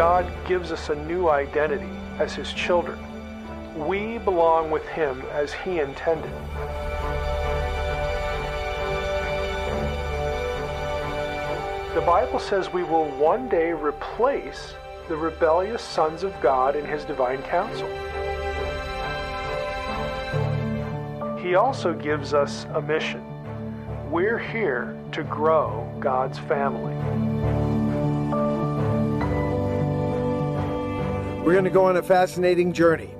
God gives us a new identity as His children. We belong with Him as He intended. The Bible says we will one day replace the rebellious sons of God in His divine council. He also gives us a mission. We're here to grow God's family. We're going to go on a fascinating journey.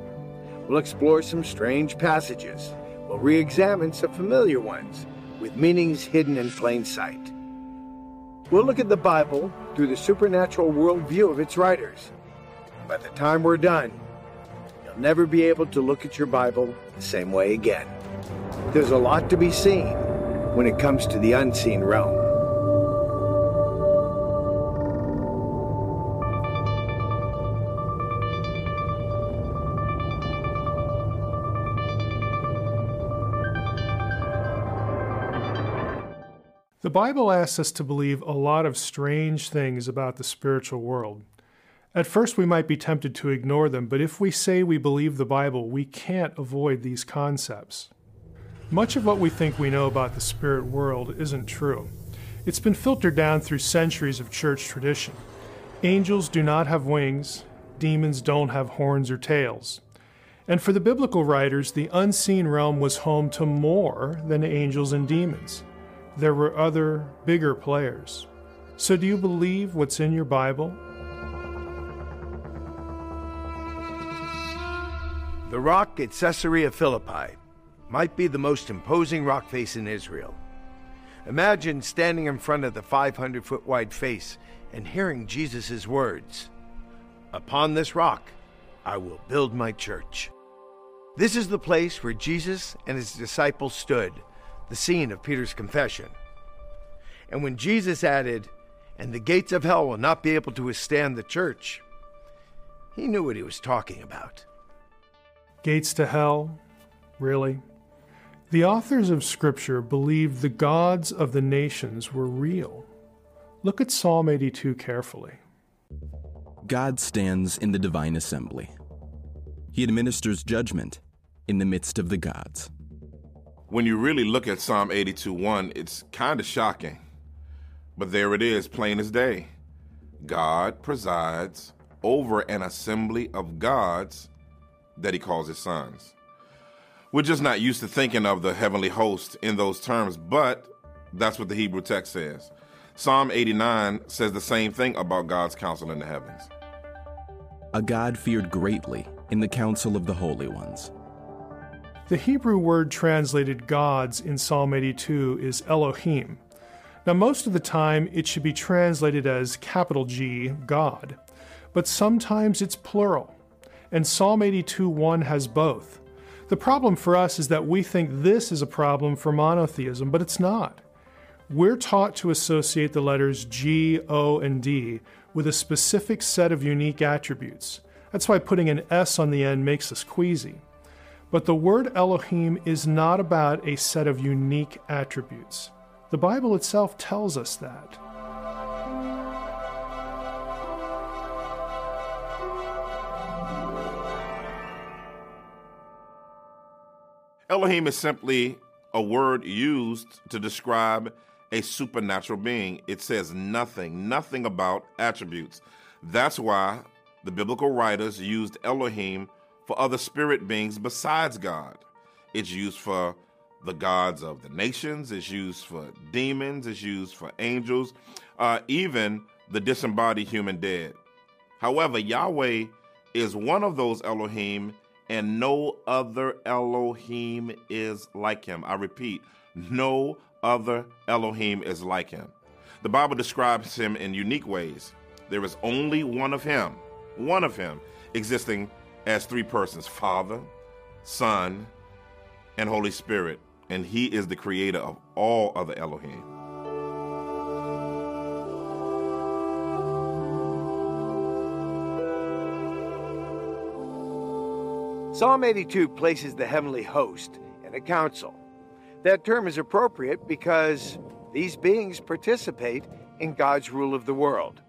We'll explore some strange passages. We'll re examine some familiar ones with meanings hidden in plain sight. We'll look at the Bible through the supernatural worldview of its writers. By the time we're done, you'll never be able to look at your Bible the same way again. There's a lot to be seen when it comes to the unseen realm. The Bible asks us to believe a lot of strange things about the spiritual world. At first, we might be tempted to ignore them, but if we say we believe the Bible, we can't avoid these concepts. Much of what we think we know about the spirit world isn't true. It's been filtered down through centuries of church tradition. Angels do not have wings, demons don't have horns or tails. And for the biblical writers, the unseen realm was home to more than angels and demons there were other, bigger players. So, do you believe what's in your Bible? The rock at Caesarea Philippi might be the most imposing rock face in Israel. Imagine standing in front of the 500 foot wide face and hearing Jesus' words Upon this rock I will build my church. This is the place where Jesus and his disciples stood the scene of Peter's confession. And when Jesus added, and the gates of hell will not be able to withstand the church, he knew what he was talking about. Gates to hell? Really? The authors of Scripture believed the gods of the nations were real. Look at Psalm 82 carefully. God stands in the divine assembly. He administers judgment in the midst of the gods when you really look at Psalm 82 1, it's kind of shocking. But there it is, plain as day. God presides over an assembly of gods that he calls his sons. We're just not used to thinking of the heavenly host in those terms, but that's what the Hebrew text says. Psalm 89 says the same thing about God's council in the heavens. A God feared greatly in the council of the holy ones. The Hebrew word translated gods in Psalm 82 is Elohim. Now, most of the time, it should be translated as capital G, God, but sometimes it's plural, and Psalm 82 1 has both. The problem for us is that we think this is a problem for monotheism, but it's not. We're taught to associate the letters G, O, and D with a specific set of unique attributes. That's why putting an S on the end makes us queasy. But the word Elohim is not about a set of unique attributes. The Bible itself tells us that. Elohim is simply a word used to describe a supernatural being. It says nothing, nothing about attributes. That's why the biblical writers used Elohim for other spirit beings besides God. It's used for the gods of the nations, it's used for demons, it's used for angels, uh, even the disembodied human dead. However, Yahweh is one of those Elohim, and no other Elohim is like him. I repeat, no other Elohim is like him. The Bible describes him in unique ways. There is only one of him, one of him, existing as three persons Father, Son, and Holy Spirit. And He is the creator of all other Elohim. Psalm 82 places the heavenly host in a council. That term is appropriate because these beings participate in God's rule of the world.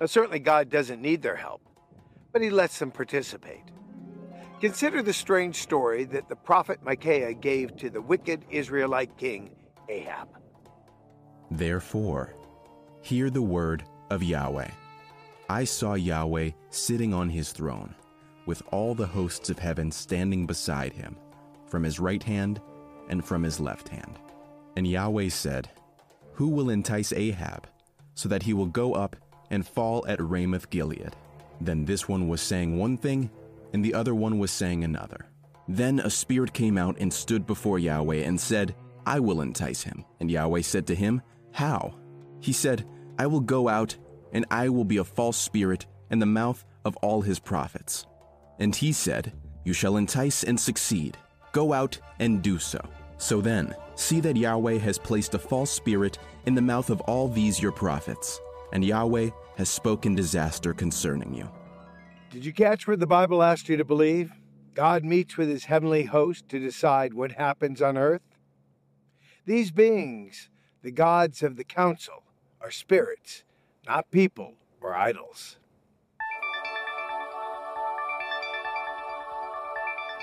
Now, certainly God doesn't need their help, but he lets them participate. Consider the strange story that the prophet Micaiah gave to the wicked Israelite king Ahab. Therefore, hear the word of Yahweh. I saw Yahweh sitting on his throne, with all the hosts of heaven standing beside him, from his right hand and from his left hand. And Yahweh said, Who will entice Ahab, so that he will go up and fall at Ramoth Gilead? Then this one was saying one thing, and the other one was saying another. Then a spirit came out and stood before Yahweh and said, I will entice him. And Yahweh said to him, How? He said, I will go out, and I will be a false spirit in the mouth of all his prophets. And he said, You shall entice and succeed. Go out and do so. So then, see that Yahweh has placed a false spirit in the mouth of all these your prophets, and Yahweh has spoken disaster concerning you. Did you catch what the Bible asked you to believe? God meets with his heavenly host to decide what happens on earth? These beings, the gods of the council, are spirits, not people or idols.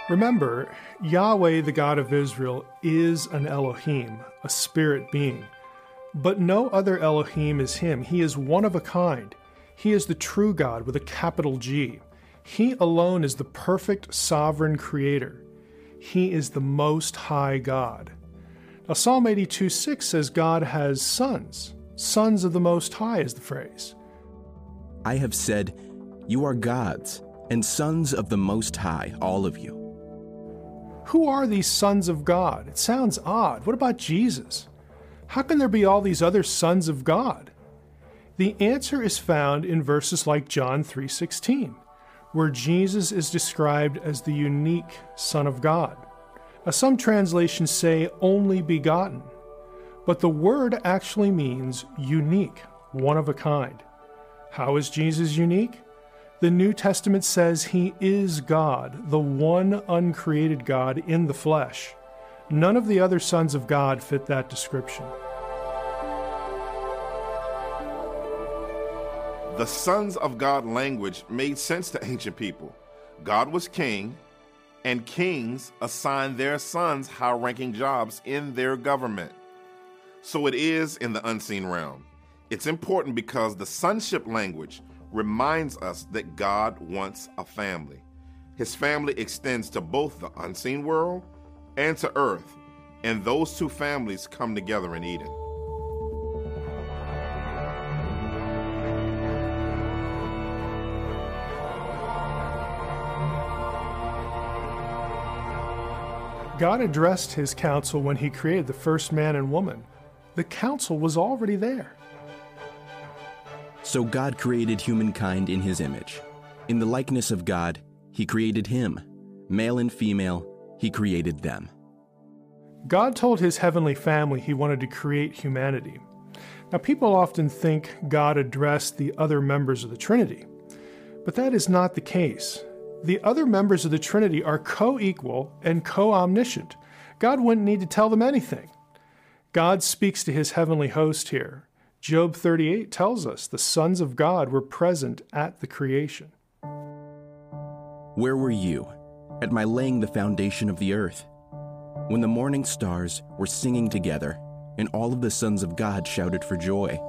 Remember, Yahweh, the God of Israel, is an Elohim, a spirit being. But no other Elohim is him. He is one of a kind. He is the true God with a capital G. He alone is the perfect sovereign creator. He is the most high God. Now, Psalm 82 6 says God has sons. Sons of the Most High is the phrase. I have said, You are gods, and sons of the Most High, all of you. Who are these sons of God? It sounds odd. What about Jesus? How can there be all these other sons of God? The answer is found in verses like John 3:16, where Jesus is described as the unique son of God. Some translations say only begotten, but the word actually means unique, one of a kind. How is Jesus unique? The New Testament says he is God, the one uncreated God in the flesh. None of the other sons of God fit that description. The sons of God language made sense to ancient people. God was king, and kings assigned their sons high ranking jobs in their government. So it is in the unseen realm. It's important because the sonship language reminds us that God wants a family. His family extends to both the unseen world and to earth, and those two families come together in Eden. God addressed his council when he created the first man and woman. The council was already there. So God created humankind in his image. In the likeness of God, he created him. Male and female, he created them. God told his heavenly family he wanted to create humanity. Now, people often think God addressed the other members of the Trinity, but that is not the case. The other members of the Trinity are co equal and co omniscient. God wouldn't need to tell them anything. God speaks to his heavenly host here. Job 38 tells us the sons of God were present at the creation. Where were you at my laying the foundation of the earth? When the morning stars were singing together, and all of the sons of God shouted for joy.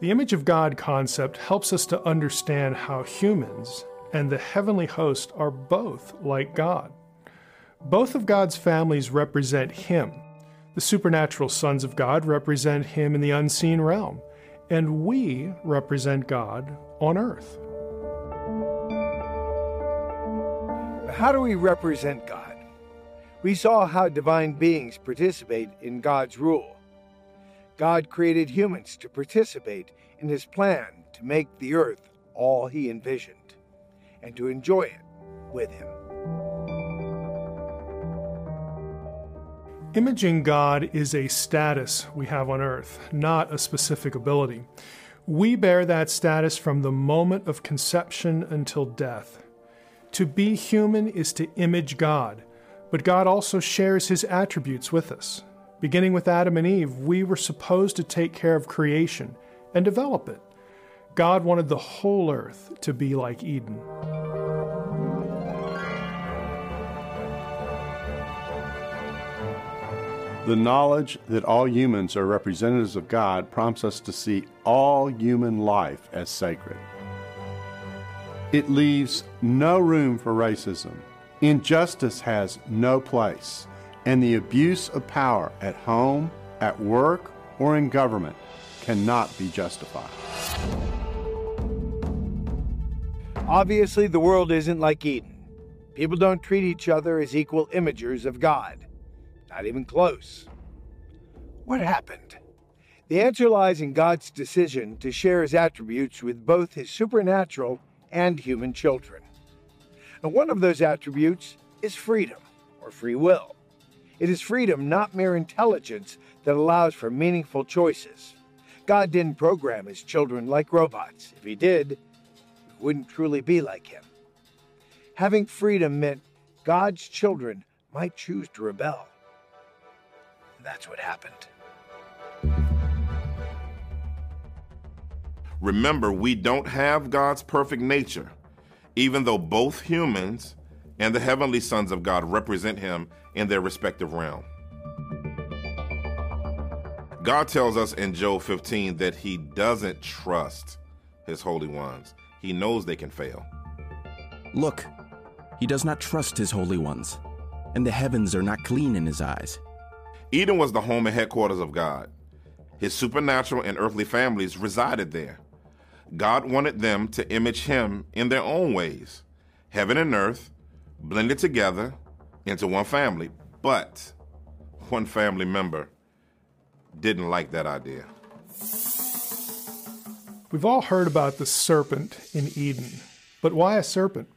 The image of God concept helps us to understand how humans and the heavenly host are both like God. Both of God's families represent Him. The supernatural sons of God represent Him in the unseen realm, and we represent God on earth. How do we represent God? We saw how divine beings participate in God's rule. God created humans to participate in his plan to make the earth all he envisioned and to enjoy it with him. Imaging God is a status we have on earth, not a specific ability. We bear that status from the moment of conception until death. To be human is to image God, but God also shares his attributes with us. Beginning with Adam and Eve, we were supposed to take care of creation and develop it. God wanted the whole earth to be like Eden. The knowledge that all humans are representatives of God prompts us to see all human life as sacred. It leaves no room for racism. Injustice has no place, and the abuse of power at home, at work, or in government cannot be justified. Obviously, the world isn't like Eden. People don't treat each other as equal imagers of God. Not even close. What happened? The answer lies in God's decision to share his attributes with both his supernatural and human children. And one of those attributes is freedom, or free will. It is freedom, not mere intelligence, that allows for meaningful choices. God didn't program his children like robots. If he did, we wouldn't truly be like him. Having freedom meant God's children might choose to rebel. That's what happened. Remember, we don't have God's perfect nature, even though both humans and the heavenly sons of God represent him in their respective realm. God tells us in Job 15 that he doesn't trust his holy ones. He knows they can fail. Look, he does not trust his holy ones, and the heavens are not clean in his eyes. Eden was the home and headquarters of God. His supernatural and earthly families resided there. God wanted them to image him in their own ways. Heaven and earth blended together into one family, but one family member didn't like that idea. We've all heard about the serpent in Eden, but why a serpent?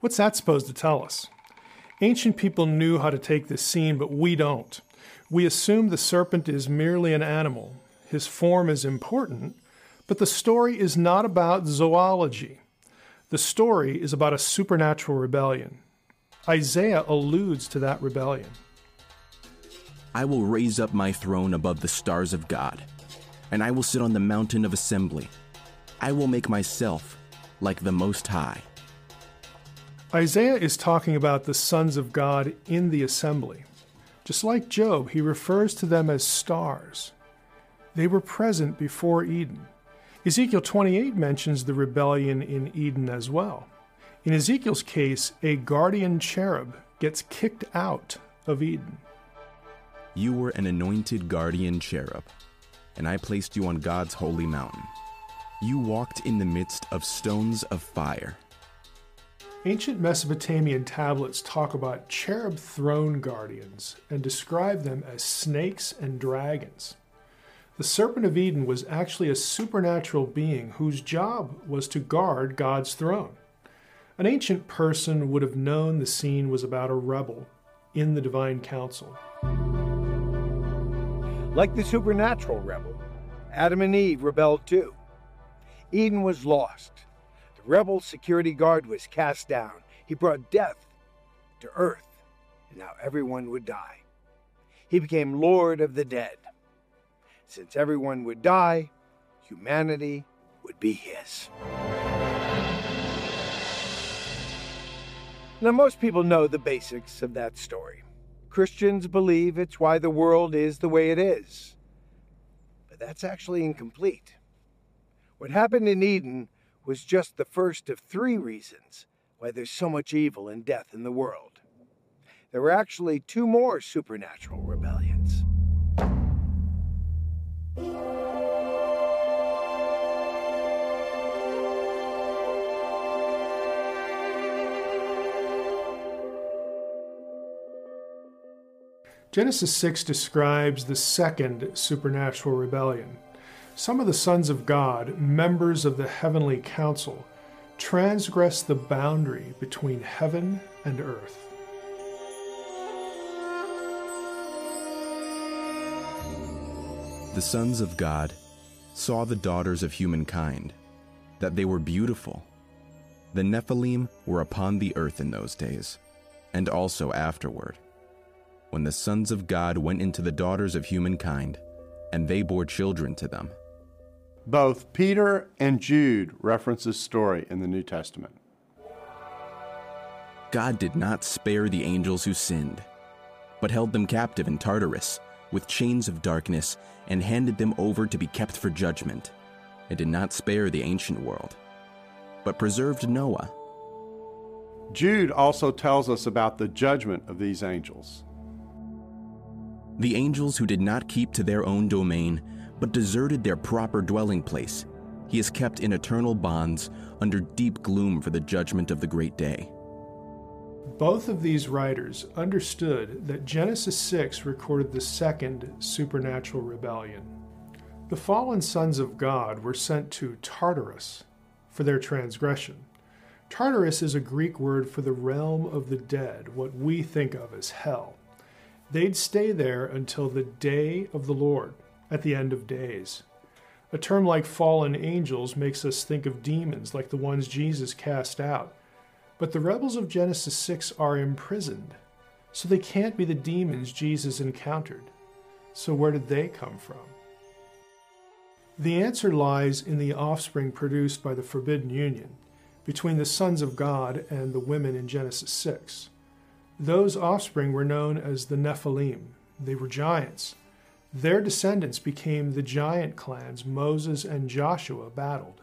What's that supposed to tell us? Ancient people knew how to take this scene, but we don't. We assume the serpent is merely an animal. His form is important, but the story is not about zoology. The story is about a supernatural rebellion. Isaiah alludes to that rebellion. I will raise up my throne above the stars of God, and I will sit on the mountain of assembly. I will make myself like the Most High. Isaiah is talking about the sons of God in the assembly. Just like Job, he refers to them as stars. They were present before Eden. Ezekiel 28 mentions the rebellion in Eden as well. In Ezekiel's case, a guardian cherub gets kicked out of Eden. You were an anointed guardian cherub, and I placed you on God's holy mountain. You walked in the midst of stones of fire. Ancient Mesopotamian tablets talk about cherub throne guardians and describe them as snakes and dragons. The Serpent of Eden was actually a supernatural being whose job was to guard God's throne. An ancient person would have known the scene was about a rebel in the divine council. Like the supernatural rebel, Adam and Eve rebelled too. Eden was lost rebel security guard was cast down. He brought death to earth, and now everyone would die. He became Lord of the dead. Since everyone would die, humanity would be his. Now, most people know the basics of that story. Christians believe it's why the world is the way it is. But that's actually incomplete. What happened in Eden was just the first of three reasons why there's so much evil and death in the world. There were actually two more supernatural rebellions. Genesis 6 describes the second supernatural rebellion. Some of the sons of God, members of the heavenly council, transgress the boundary between heaven and earth. The sons of God saw the daughters of humankind, that they were beautiful, The Nephilim were upon the earth in those days, and also afterward, when the sons of God went into the daughters of humankind, and they bore children to them. Both Peter and Jude reference this story in the New Testament. God did not spare the angels who sinned, but held them captive in Tartarus with chains of darkness and handed them over to be kept for judgment. It did not spare the ancient world, but preserved Noah. Jude also tells us about the judgment of these angels. The angels who did not keep to their own domain, but deserted their proper dwelling place, he is kept in eternal bonds under deep gloom for the judgment of the great day. Both of these writers understood that Genesis 6 recorded the second supernatural rebellion. The fallen sons of God were sent to Tartarus for their transgression. Tartarus is a Greek word for the realm of the dead, what we think of as hell. They'd stay there until the day of the Lord, at the end of days. A term like fallen angels makes us think of demons like the ones Jesus cast out. But the rebels of Genesis 6 are imprisoned, so they can't be the demons Jesus encountered. So where did they come from? The answer lies in the offspring produced by the forbidden union between the sons of God and the women in Genesis 6. Those offspring were known as the Nephilim. They were giants. Their descendants became the giant clans Moses and Joshua battled.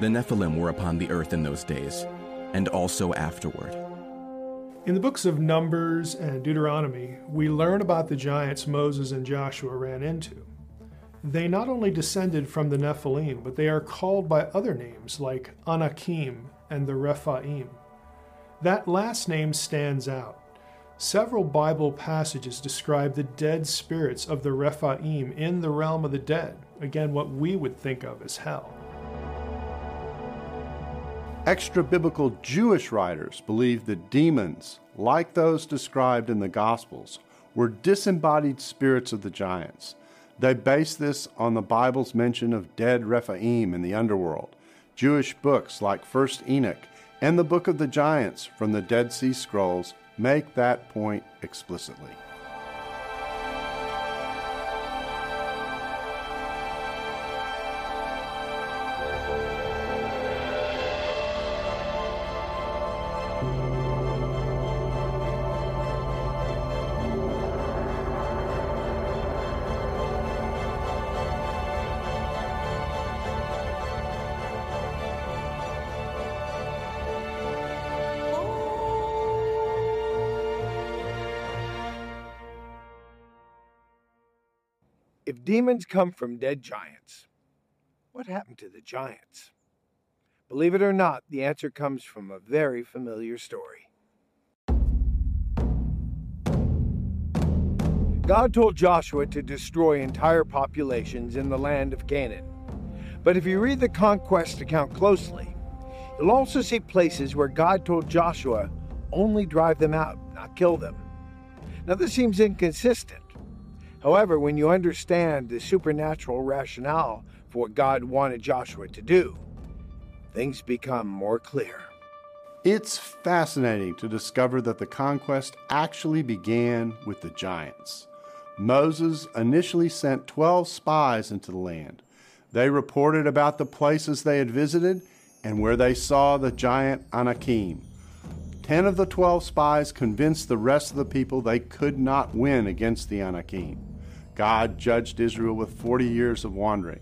The Nephilim were upon the earth in those days, and also afterward. In the books of Numbers and Deuteronomy, we learn about the giants Moses and Joshua ran into. They not only descended from the Nephilim, but they are called by other names like Anakim and the Rephaim. That last name stands out. Several Bible passages describe the dead spirits of the Rephaim in the realm of the dead, again, what we would think of as hell. Extra biblical Jewish writers believe that demons, like those described in the Gospels, were disembodied spirits of the giants. They base this on the Bible's mention of dead Rephaim in the underworld, Jewish books like 1st Enoch, and the Book of the Giants from the Dead Sea Scrolls make that point explicitly. Demons come from dead giants, what happened to the giants? Believe it or not, the answer comes from a very familiar story. God told Joshua to destroy entire populations in the land of Canaan. But if you read the conquest account closely, you'll also see places where God told Joshua only drive them out, not kill them. Now, this seems inconsistent. However, when you understand the supernatural rationale for what God wanted Joshua to do, things become more clear. It's fascinating to discover that the conquest actually began with the giants. Moses initially sent 12 spies into the land. They reported about the places they had visited and where they saw the giant Anakim. Ten of the 12 spies convinced the rest of the people they could not win against the Anakim. God judged Israel with 40 years of wandering.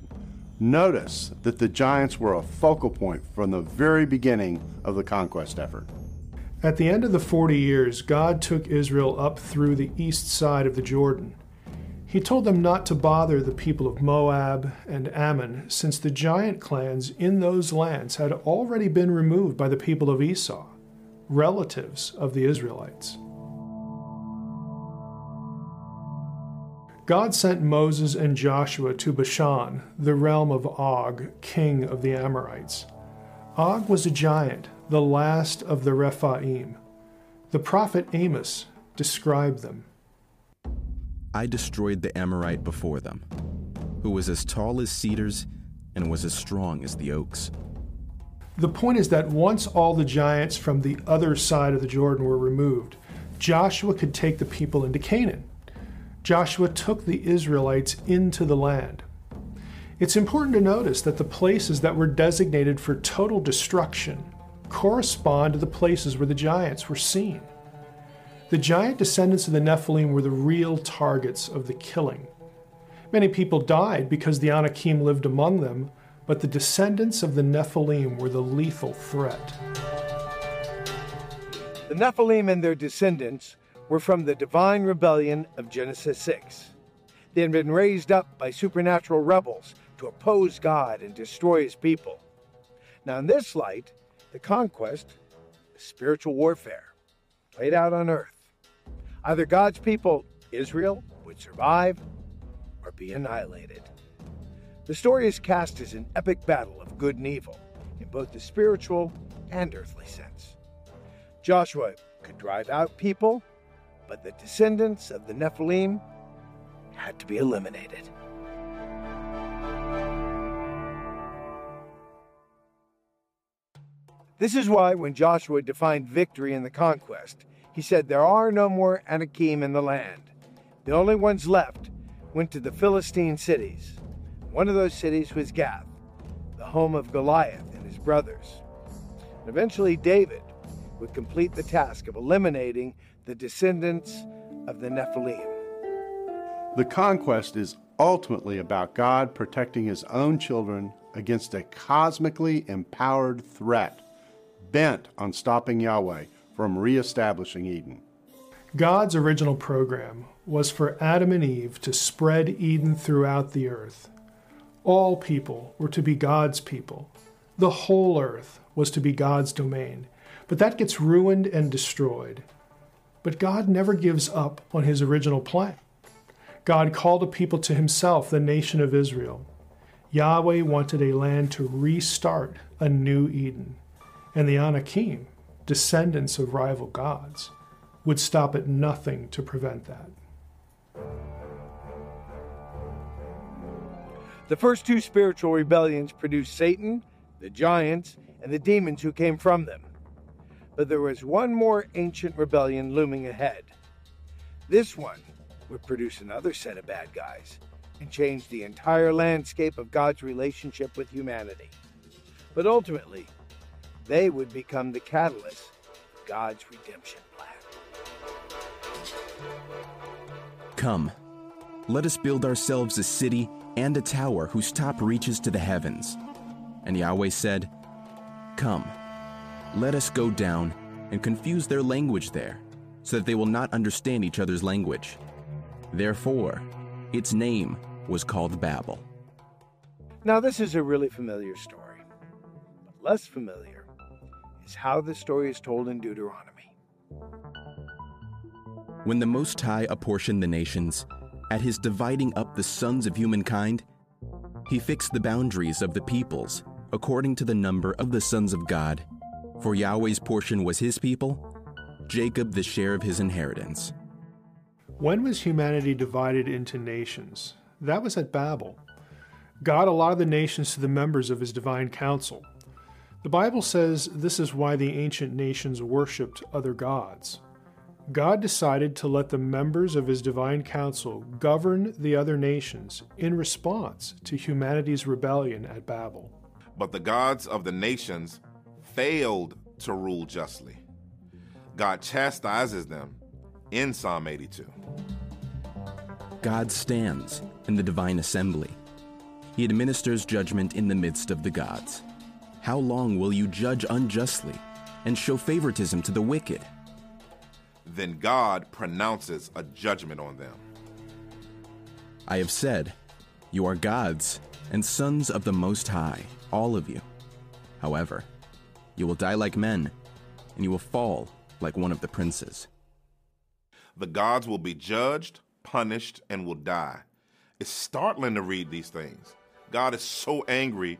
Notice that the giants were a focal point from the very beginning of the conquest effort. At the end of the 40 years, God took Israel up through the east side of the Jordan. He told them not to bother the people of Moab and Ammon, since the giant clans in those lands had already been removed by the people of Esau, relatives of the Israelites. God sent Moses and Joshua to Bashan, the realm of Og, king of the Amorites. Og was a giant, the last of the Rephaim. The prophet Amos described them. I destroyed the Amorite before them, who was as tall as cedars and was as strong as the oaks. The point is that once all the giants from the other side of the Jordan were removed, Joshua could take the people into Canaan. Joshua took the Israelites into the land. It's important to notice that the places that were designated for total destruction correspond to the places where the giants were seen. The giant descendants of the Nephilim were the real targets of the killing. Many people died because the Anakim lived among them, but the descendants of the Nephilim were the lethal threat. The Nephilim and their descendants were from the divine rebellion of Genesis 6. They had been raised up by supernatural rebels to oppose God and destroy his people. Now, in this light, the conquest is spiritual warfare played out on earth. Either God's people, Israel, would survive or be annihilated. The story is cast as an epic battle of good and evil in both the spiritual and earthly sense. Joshua could drive out people, but the descendants of the Nephilim had to be eliminated. This is why, when Joshua defined victory in the conquest, he said, There are no more Anakim in the land. The only ones left went to the Philistine cities. One of those cities was Gath, the home of Goliath and his brothers. And eventually, David would complete the task of eliminating the descendants of the Nephilim. The conquest is ultimately about God protecting his own children against a cosmically empowered threat bent on stopping Yahweh from reestablishing Eden. God's original program was for Adam and Eve to spread Eden throughout the earth. All people were to be God's people. The whole earth was to be God's domain. But that gets ruined and destroyed. But God never gives up on his original plan. God called a people to himself, the nation of Israel. Yahweh wanted a land to restart a new Eden and the Anakim, descendants of rival gods, would stop at nothing to prevent that. The first two spiritual rebellions produced Satan, the giants, and the demons who came from them. But there was one more ancient rebellion looming ahead. This one would produce another set of bad guys and change the entire landscape of God's relationship with humanity. But ultimately, they would become the catalyst of God's redemption plan. Come, let us build ourselves a city and a tower whose top reaches to the heavens. And Yahweh said, Come, let us go down and confuse their language there, so that they will not understand each other's language. Therefore, its name was called Babel. Now, this is a really familiar story, but less familiar is how the story is told in Deuteronomy. When the Most High apportioned the nations, at his dividing up the sons of humankind, he fixed the boundaries of the peoples according to the number of the sons of God. For Yahweh's portion was his people, Jacob the share of his inheritance. When was humanity divided into nations? That was at Babel. God allotted the nations to the members of his divine council. The Bible says this is why the ancient nations worshipped other gods. God decided to let the members of his divine council govern the other nations in response to humanity's rebellion at Babel. But the gods of the nations failed to rule justly. God chastises them in Psalm 82. God stands in the divine assembly. He administers judgment in the midst of the gods. How long will you judge unjustly and show favoritism to the wicked? Then God pronounces a judgment on them. I have said, You are gods and sons of the Most High, all of you. However, you will die like men, and you will fall like one of the princes. The gods will be judged, punished, and will die. It's startling to read these things. God is so angry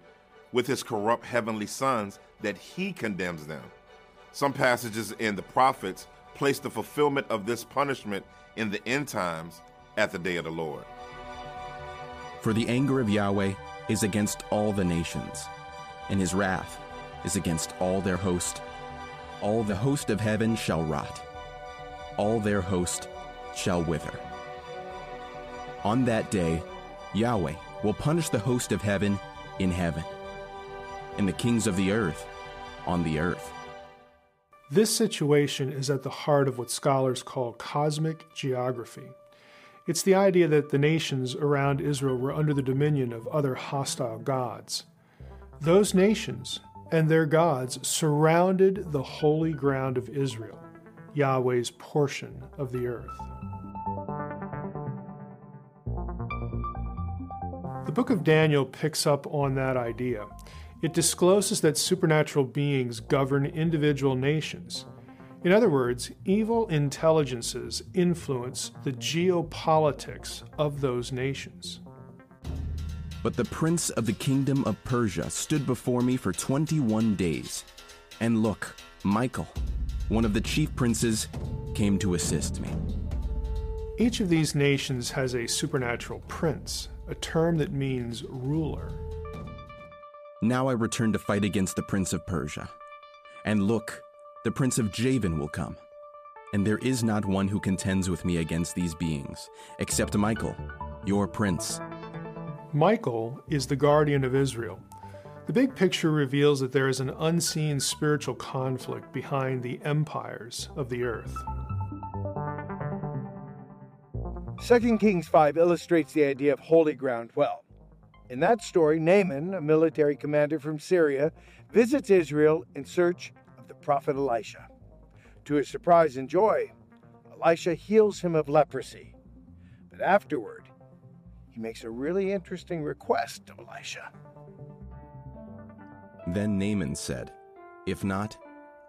with his corrupt heavenly sons that he condemns them. Some passages in the prophets place the fulfillment of this punishment in the end times at the day of the Lord. For the anger of Yahweh is against all the nations, and his wrath is against all their host. All the host of heaven shall rot, all their host shall wither. On that day, Yahweh will punish the host of heaven in heaven, and the kings of the earth on the earth. This situation is at the heart of what scholars call cosmic geography. It's the idea that the nations around Israel were under the dominion of other hostile gods. Those nations and their gods surrounded the holy ground of Israel, Yahweh's portion of the earth. The book of Daniel picks up on that idea. It discloses that supernatural beings govern individual nations. In other words, evil intelligences influence the geopolitics of those nations. But the prince of the kingdom of Persia stood before me for 21 days. And look, Michael, one of the chief princes, came to assist me. Each of these nations has a supernatural prince, a term that means ruler. Now I return to fight against the prince of Persia. And look, the prince of Javan will come. And there is not one who contends with me against these beings, except Michael, your prince. Michael is the guardian of Israel. The big picture reveals that there is an unseen spiritual conflict behind the empires of the earth. 2 Kings 5 illustrates the idea of holy ground well. In that story, Naaman, a military commander from Syria, visits Israel in search of the prophet Elisha. To his surprise and joy, Elisha heals him of leprosy. But afterward, he makes a really interesting request of Elisha. Then Naaman said, If not,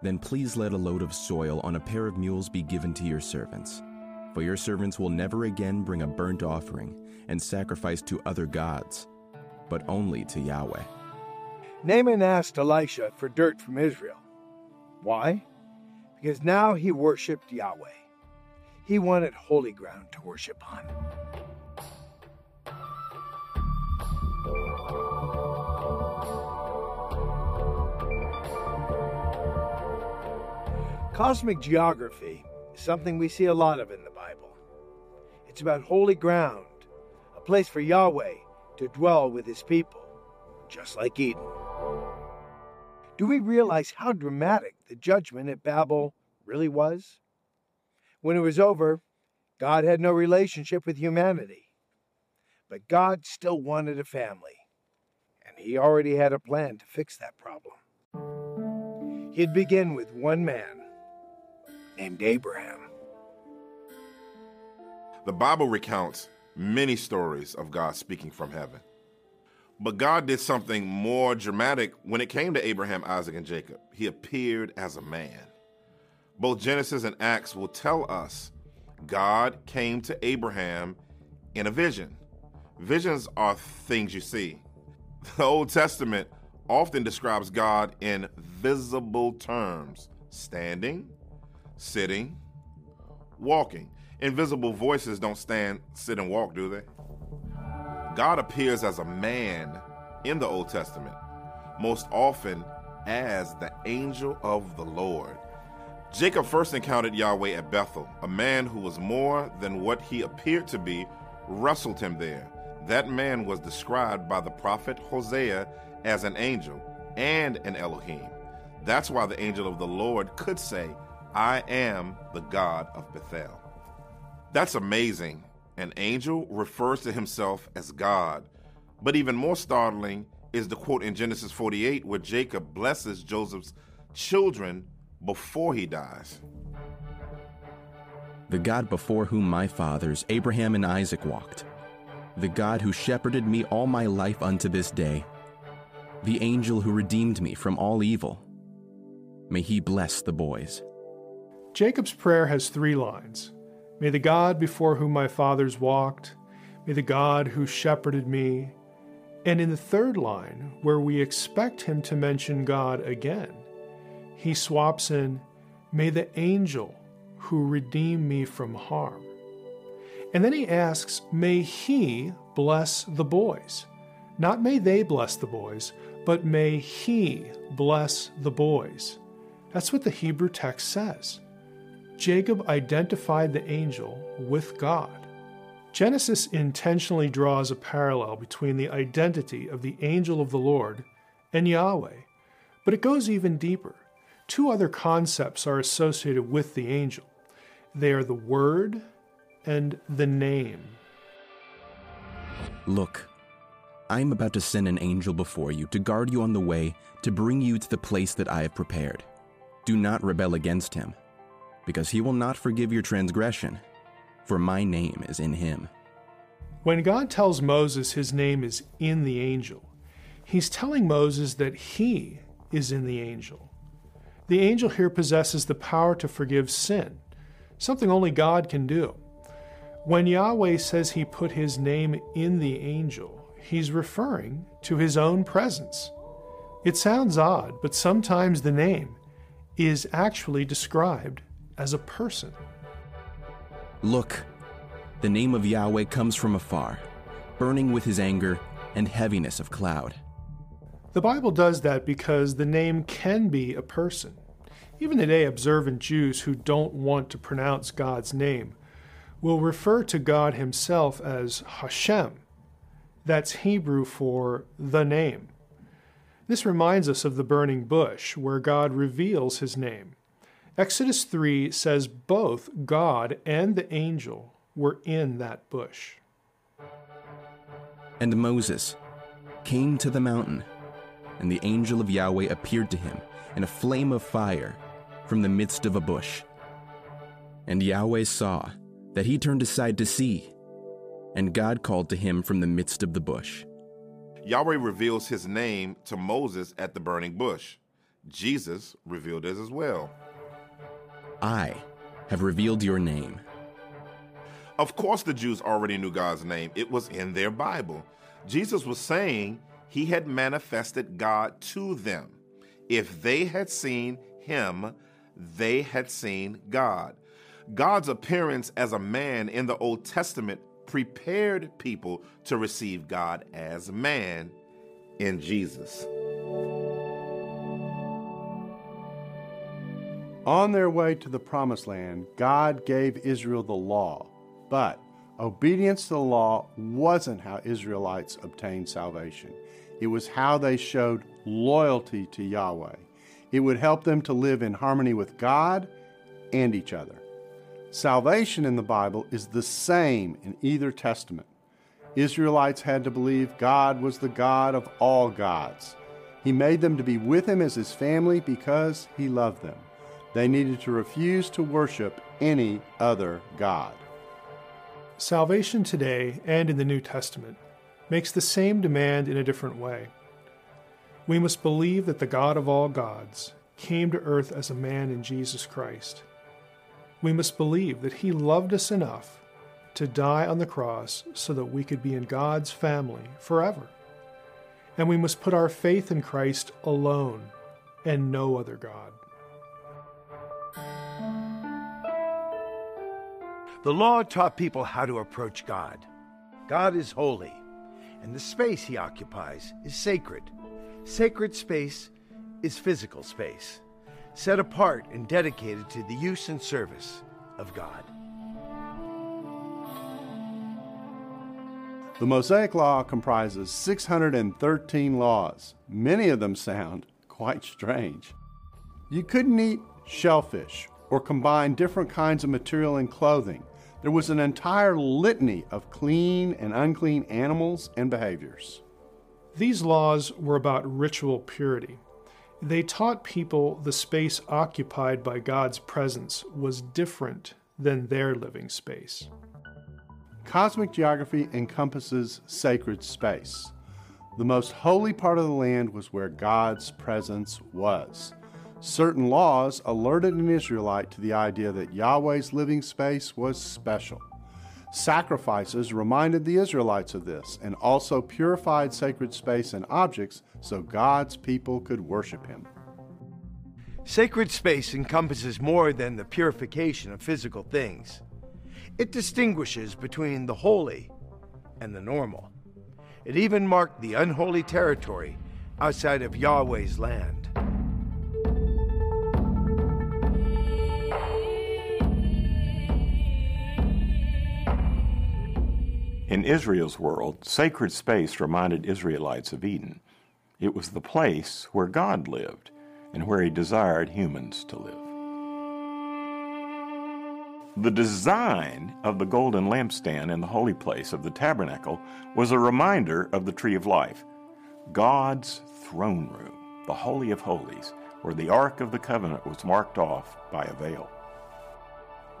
then please let a load of soil on a pair of mules be given to your servants. For your servants will never again bring a burnt offering and sacrifice to other gods, but only to Yahweh. Naaman asked Elisha for dirt from Israel. Why? Because now he worshiped Yahweh. He wanted holy ground to worship on. Cosmic geography is something we see a lot of in the Bible. It's about holy ground, a place for Yahweh to dwell with his people, just like Eden. Do we realize how dramatic the judgment at Babel really was? When it was over, God had no relationship with humanity. But God still wanted a family, and He already had a plan to fix that problem. He'd begin with one man named Abraham. The Bible recounts many stories of God speaking from heaven. But God did something more dramatic when it came to Abraham, Isaac, and Jacob. He appeared as a man. Both Genesis and Acts will tell us God came to Abraham in a vision. Visions are things you see. The Old Testament often describes God in visible terms standing, sitting, walking. Invisible voices don't stand, sit, and walk, do they? God appears as a man in the Old Testament, most often as the angel of the Lord. Jacob first encountered Yahweh at Bethel. A man who was more than what he appeared to be wrestled him there. That man was described by the prophet Hosea as an angel and an Elohim. That's why the angel of the Lord could say, I am the God of Bethel. That's amazing. An angel refers to himself as God. But even more startling is the quote in Genesis 48 where Jacob blesses Joseph's children before he dies. The God before whom my fathers, Abraham and Isaac, walked, the God who shepherded me all my life unto this day, the angel who redeemed me from all evil. May he bless the boys. Jacob's prayer has three lines May the God before whom my fathers walked, may the God who shepherded me. And in the third line, where we expect him to mention God again, he swaps in, May the angel who redeemed me from harm. And then he asks, May he bless the boys. Not may they bless the boys, but may he bless the boys. That's what the Hebrew text says. Jacob identified the angel with God. Genesis intentionally draws a parallel between the identity of the angel of the Lord and Yahweh, but it goes even deeper. Two other concepts are associated with the angel they are the word and the name. Look, I am about to send an angel before you to guard you on the way to bring you to the place that I have prepared. Do not rebel against him, because he will not forgive your transgression, for my name is in him. When God tells Moses his name is in the angel, he's telling Moses that he is in the angel. The angel here possesses the power to forgive sin, something only God can do. When Yahweh says he put his name in the angel, he's referring to his own presence. It sounds odd, but sometimes the name is actually described as a person. Look, the name of Yahweh comes from afar, burning with his anger and heaviness of cloud. The Bible does that because the name can be a person. Even today, observant Jews who don't want to pronounce God's name will refer to God himself as Hashem. That's Hebrew for the name. This reminds us of the burning bush, where God reveals his name. Exodus 3 says both God and the angel were in that bush. And Moses came to the mountain, and the angel of Yahweh appeared to him in a flame of fire from the midst of a bush. And Yahweh saw that he turned aside to see. And God called to him from the midst of the bush. Yahweh reveals his name to Moses at the burning bush. Jesus revealed it as well. I have revealed your name. Of course, the Jews already knew God's name, it was in their Bible. Jesus was saying he had manifested God to them. If they had seen him, they had seen God. God's appearance as a man in the Old Testament prepared people to receive God as man in Jesus. On their way to the Promised Land, God gave Israel the law, but obedience to the law wasn't how Israelites obtained salvation. It was how they showed loyalty to Yahweh. It would help them to live in harmony with God and each other. Salvation in the Bible is the same in either testament. Israelites had to believe God was the God of all gods. He made them to be with Him as His family because He loved them. They needed to refuse to worship any other God. Salvation today and in the New Testament makes the same demand in a different way. We must believe that the God of all gods came to earth as a man in Jesus Christ we must believe that He loved us enough to die on the cross so that we could be in God's family forever. And we must put our faith in Christ alone and no other God. The law taught people how to approach God. God is holy, and the space he occupies is sacred. Sacred space is physical space set apart and dedicated to the use and service of God. The Mosaic Law comprises 613 laws. Many of them sound quite strange. You couldn't eat shellfish or combine different kinds of material in clothing. There was an entire litany of clean and unclean animals and behaviors. These laws were about ritual purity. They taught people the space occupied by God's presence was different than their living space. Cosmic geography encompasses sacred space. The most holy part of the land was where God's presence was. Certain laws alerted an Israelite to the idea that Yahweh's living space was special. Sacrifices reminded the Israelites of this and also purified sacred space and objects so God's people could worship Him. Sacred space encompasses more than the purification of physical things. It distinguishes between the holy and the normal. It even marked the unholy territory outside of Yahweh's land. In Israel's world, sacred space reminded Israelites of Eden. It was the place where God lived and where he desired humans to live. The design of the golden lampstand in the holy place of the tabernacle was a reminder of the tree of life, God's throne room, the Holy of Holies, where the Ark of the Covenant was marked off by a veil.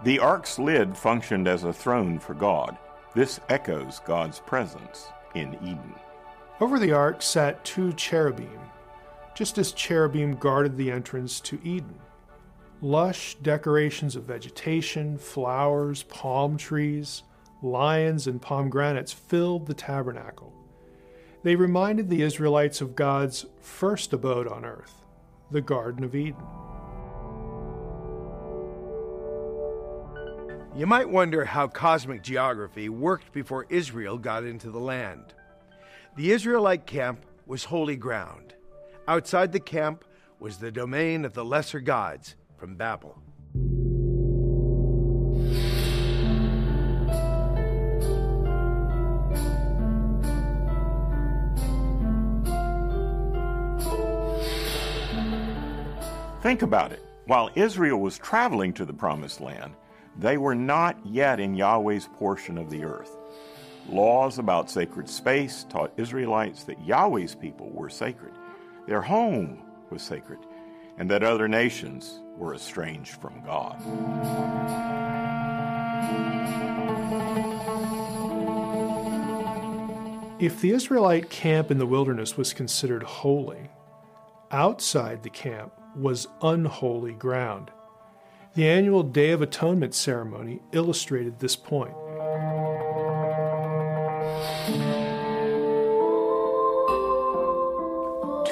The ark's lid functioned as a throne for God this echoes God's presence in Eden. Over the ark sat two cherubim, just as cherubim guarded the entrance to Eden. Lush decorations of vegetation, flowers, palm trees, lions, and pomegranates filled the tabernacle. They reminded the Israelites of God's first abode on earth, the Garden of Eden. You might wonder how cosmic geography worked before Israel got into the land. The Israelite camp was holy ground. Outside the camp was the domain of the lesser gods from Babel. Think about it. While Israel was traveling to the Promised Land, they were not yet in Yahweh's portion of the earth. Laws about sacred space taught Israelites that Yahweh's people were sacred, their home was sacred, and that other nations were estranged from God. If the Israelite camp in the wilderness was considered holy, outside the camp was unholy ground. The annual Day of Atonement ceremony illustrated this point.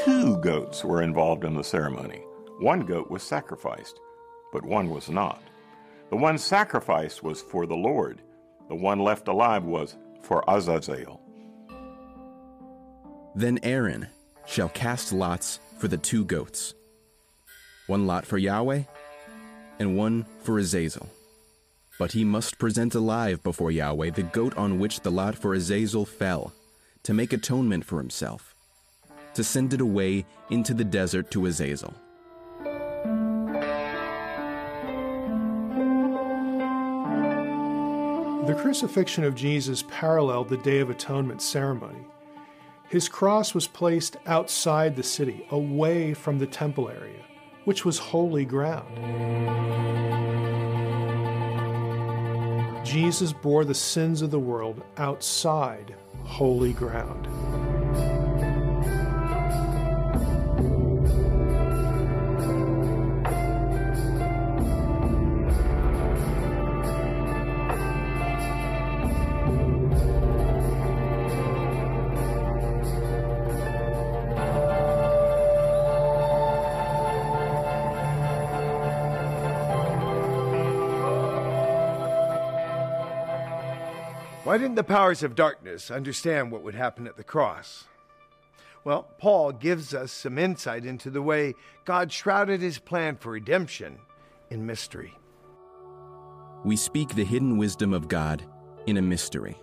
Two goats were involved in the ceremony. One goat was sacrificed, but one was not. The one sacrificed was for the Lord, the one left alive was for Azazel. Then Aaron shall cast lots for the two goats one lot for Yahweh and one for Azazel. But he must present alive before Yahweh the goat on which the lot for Azazel fell, to make atonement for himself, to send it away into the desert to Azazel. The crucifixion of Jesus paralleled the Day of Atonement ceremony. His cross was placed outside the city, away from the temple area, which was holy ground. Jesus bore the sins of the world outside holy ground. Why didn't the powers of darkness understand what would happen at the cross? Well, Paul gives us some insight into the way God shrouded his plan for redemption in mystery. We speak the hidden wisdom of God in a mystery,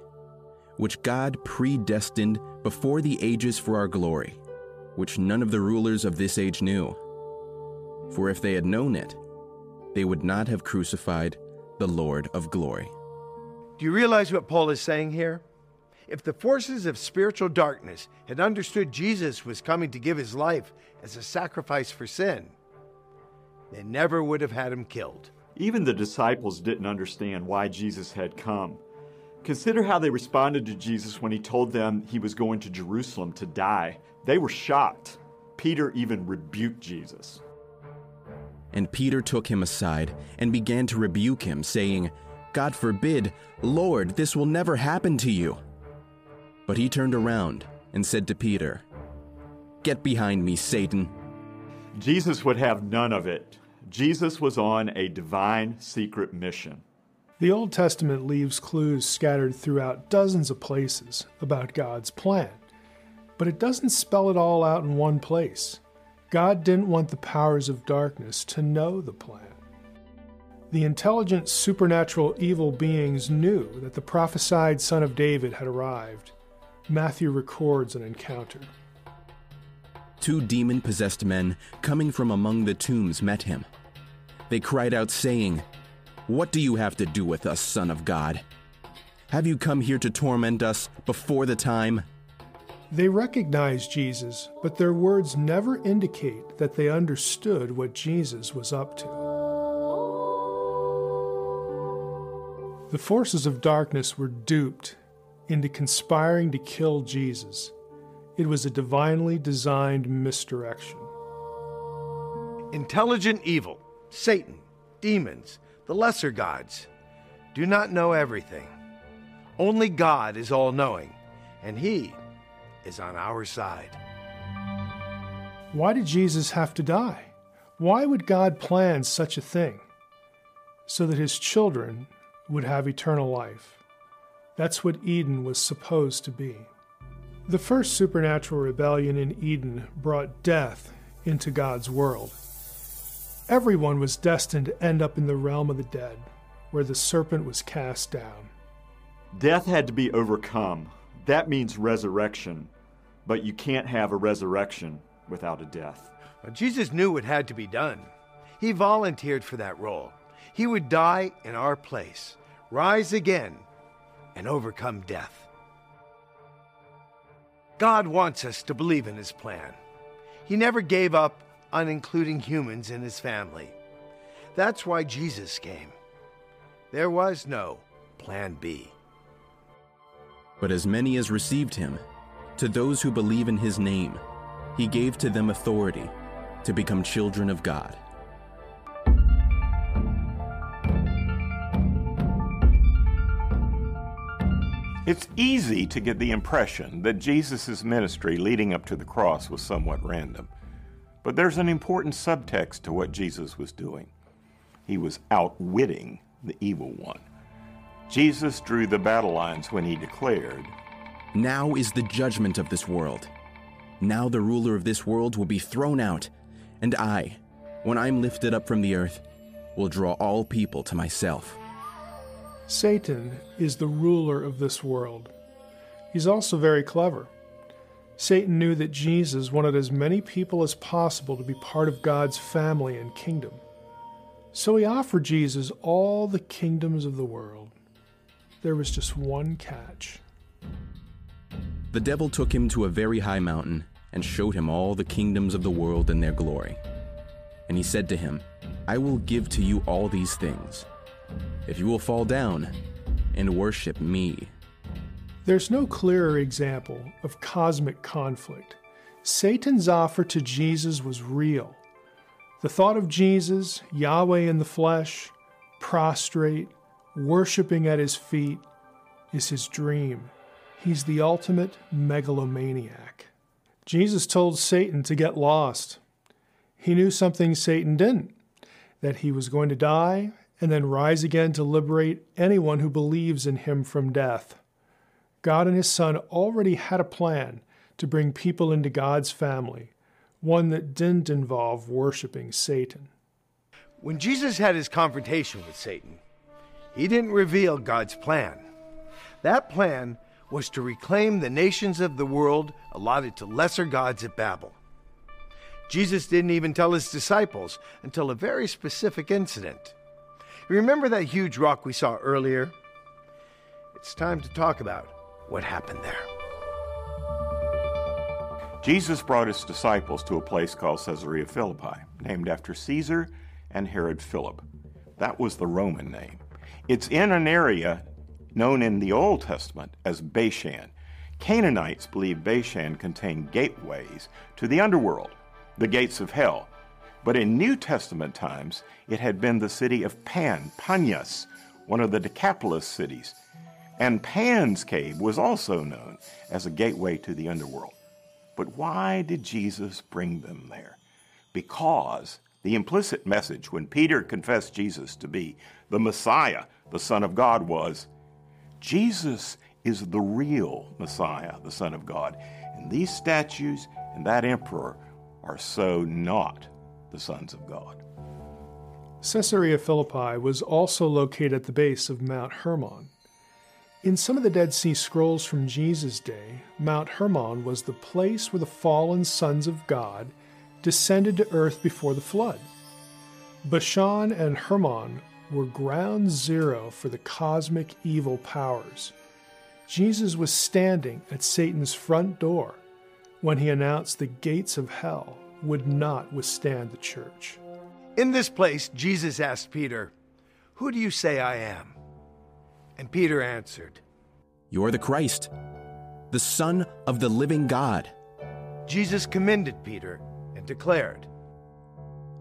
which God predestined before the ages for our glory, which none of the rulers of this age knew. For if they had known it, they would not have crucified the Lord of glory. Do you realize what Paul is saying here? If the forces of spiritual darkness had understood Jesus was coming to give his life as a sacrifice for sin, they never would have had him killed. Even the disciples didn't understand why Jesus had come. Consider how they responded to Jesus when he told them he was going to Jerusalem to die. They were shocked. Peter even rebuked Jesus. And Peter took him aside and began to rebuke him, saying, God forbid, Lord, this will never happen to you. But he turned around and said to Peter, Get behind me, Satan. Jesus would have none of it. Jesus was on a divine secret mission. The Old Testament leaves clues scattered throughout dozens of places about God's plan. But it doesn't spell it all out in one place. God didn't want the powers of darkness to know the plan. The intelligent supernatural evil beings knew that the prophesied Son of David had arrived. Matthew records an encounter. Two demon possessed men coming from among the tombs met him. They cried out, saying, What do you have to do with us, Son of God? Have you come here to torment us before the time? They recognized Jesus, but their words never indicate that they understood what Jesus was up to. The forces of darkness were duped into conspiring to kill Jesus. It was a divinely designed misdirection. Intelligent evil, Satan, demons, the lesser gods, do not know everything. Only God is all knowing, and He is on our side. Why did Jesus have to die? Why would God plan such a thing? So that his children would have eternal life. That's what Eden was supposed to be. The first supernatural rebellion in Eden brought death into God's world. Everyone was destined to end up in the realm of the dead, where the serpent was cast down. Death had to be overcome. That means resurrection. But you can't have a resurrection without a death. Jesus knew what had to be done. He volunteered for that role. He would die in our place, rise again, and overcome death. God wants us to believe in His plan. He never gave up on including humans in His family. That's why Jesus came. There was no Plan B. But as many as received him, to those who believe in his name, he gave to them authority to become children of God. It's easy to get the impression that Jesus' ministry leading up to the cross was somewhat random. But there's an important subtext to what Jesus was doing. He was outwitting the evil one. Jesus drew the battle lines when he declared, Now is the judgment of this world. Now the ruler of this world will be thrown out, and I, when I'm lifted up from the earth, will draw all people to myself. Satan is the ruler of this world. He's also very clever. Satan knew that Jesus wanted as many people as possible to be part of God's family and kingdom. So he offered Jesus all the kingdoms of the world. There was just one catch. The devil took him to a very high mountain and showed him all the kingdoms of the world and their glory. And he said to him, I will give to you all these things if you will fall down and worship me. There's no clearer example of cosmic conflict. Satan's offer to Jesus was real. The thought of Jesus, Yahweh in the flesh, prostrate, worshiping at his feet, is his dream. He's the ultimate megalomaniac. Jesus told Satan to get lost. He knew something Satan didn't that he was going to die and then rise again to liberate anyone who believes in him from death. God and his Son already had a plan to bring people into God's family, one that didn't involve worshiping Satan. When Jesus had his confrontation with Satan, he didn't reveal God's plan. That plan was to reclaim the nations of the world allotted to lesser gods at Babel. Jesus didn't even tell his disciples until a very specific incident. Remember that huge rock we saw earlier? It's time to talk about what happened there. Jesus brought his disciples to a place called Caesarea Philippi, named after Caesar and Herod Philip. That was the Roman name. It's in an area known in the Old Testament as Bashan. Canaanites believed Bashan contained gateways to the underworld, the gates of hell. But in New Testament times, it had been the city of Pan, Panias, one of the Decapolis cities. And Pan's cave was also known as a gateway to the underworld. But why did Jesus bring them there? Because the implicit message when Peter confessed Jesus to be the Messiah, the Son of God, was Jesus is the real Messiah, the Son of God. And And these statues and that emperor are so not the sons of God. Caesarea Philippi was also located at the base of Mount Hermon. In some of the Dead Sea Scrolls from Jesus' day, Mount Hermon was the place where the fallen sons of God descended to earth before the flood. Bashan and Hermon were ground zero for the cosmic evil powers. Jesus was standing at Satan's front door when he announced the gates of hell would not withstand the church. In this place, Jesus asked Peter, Who do you say I am? And Peter answered, You're the Christ, the Son of the living God. Jesus commended Peter and declared,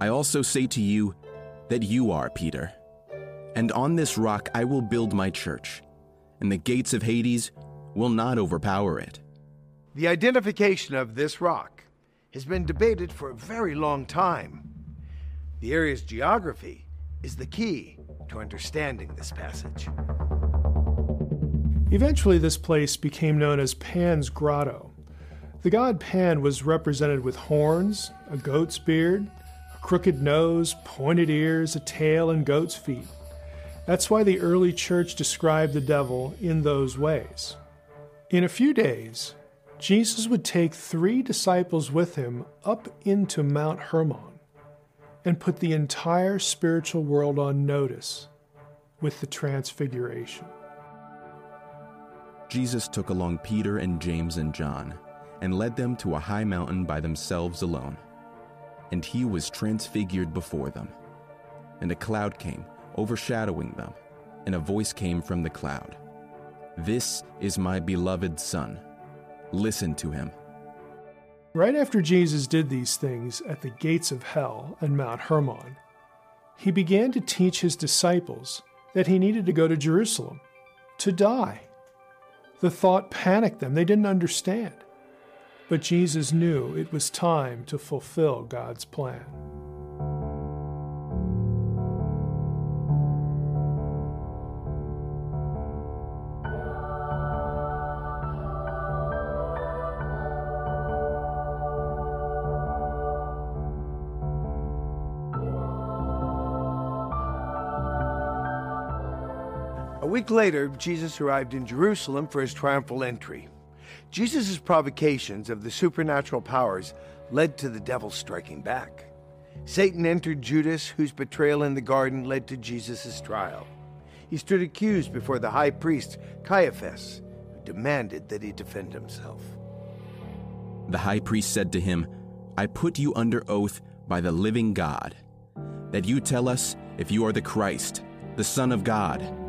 I also say to you that you are Peter, and on this rock I will build my church, and the gates of Hades will not overpower it. The identification of this rock has been debated for a very long time. The area's geography is the key to understanding this passage. Eventually, this place became known as Pan's Grotto. The god Pan was represented with horns, a goat's beard, a crooked nose, pointed ears, a tail, and goat's feet. That's why the early church described the devil in those ways. In a few days, Jesus would take three disciples with him up into Mount Hermon and put the entire spiritual world on notice with the Transfiguration. Jesus took along Peter and James and John and led them to a high mountain by themselves alone. And he was transfigured before them. And a cloud came, overshadowing them, and a voice came from the cloud This is my beloved Son. Listen to him. Right after Jesus did these things at the gates of hell and Mount Hermon, he began to teach his disciples that he needed to go to Jerusalem to die. The thought panicked them, they didn't understand. But Jesus knew it was time to fulfill God's plan. Week later, Jesus arrived in Jerusalem for his triumphal entry. Jesus' provocations of the supernatural powers led to the devil striking back. Satan entered Judas, whose betrayal in the garden led to Jesus' trial. He stood accused before the high priest, Caiaphas, who demanded that he defend himself. The high priest said to him, I put you under oath by the living God, that you tell us if you are the Christ, the Son of God.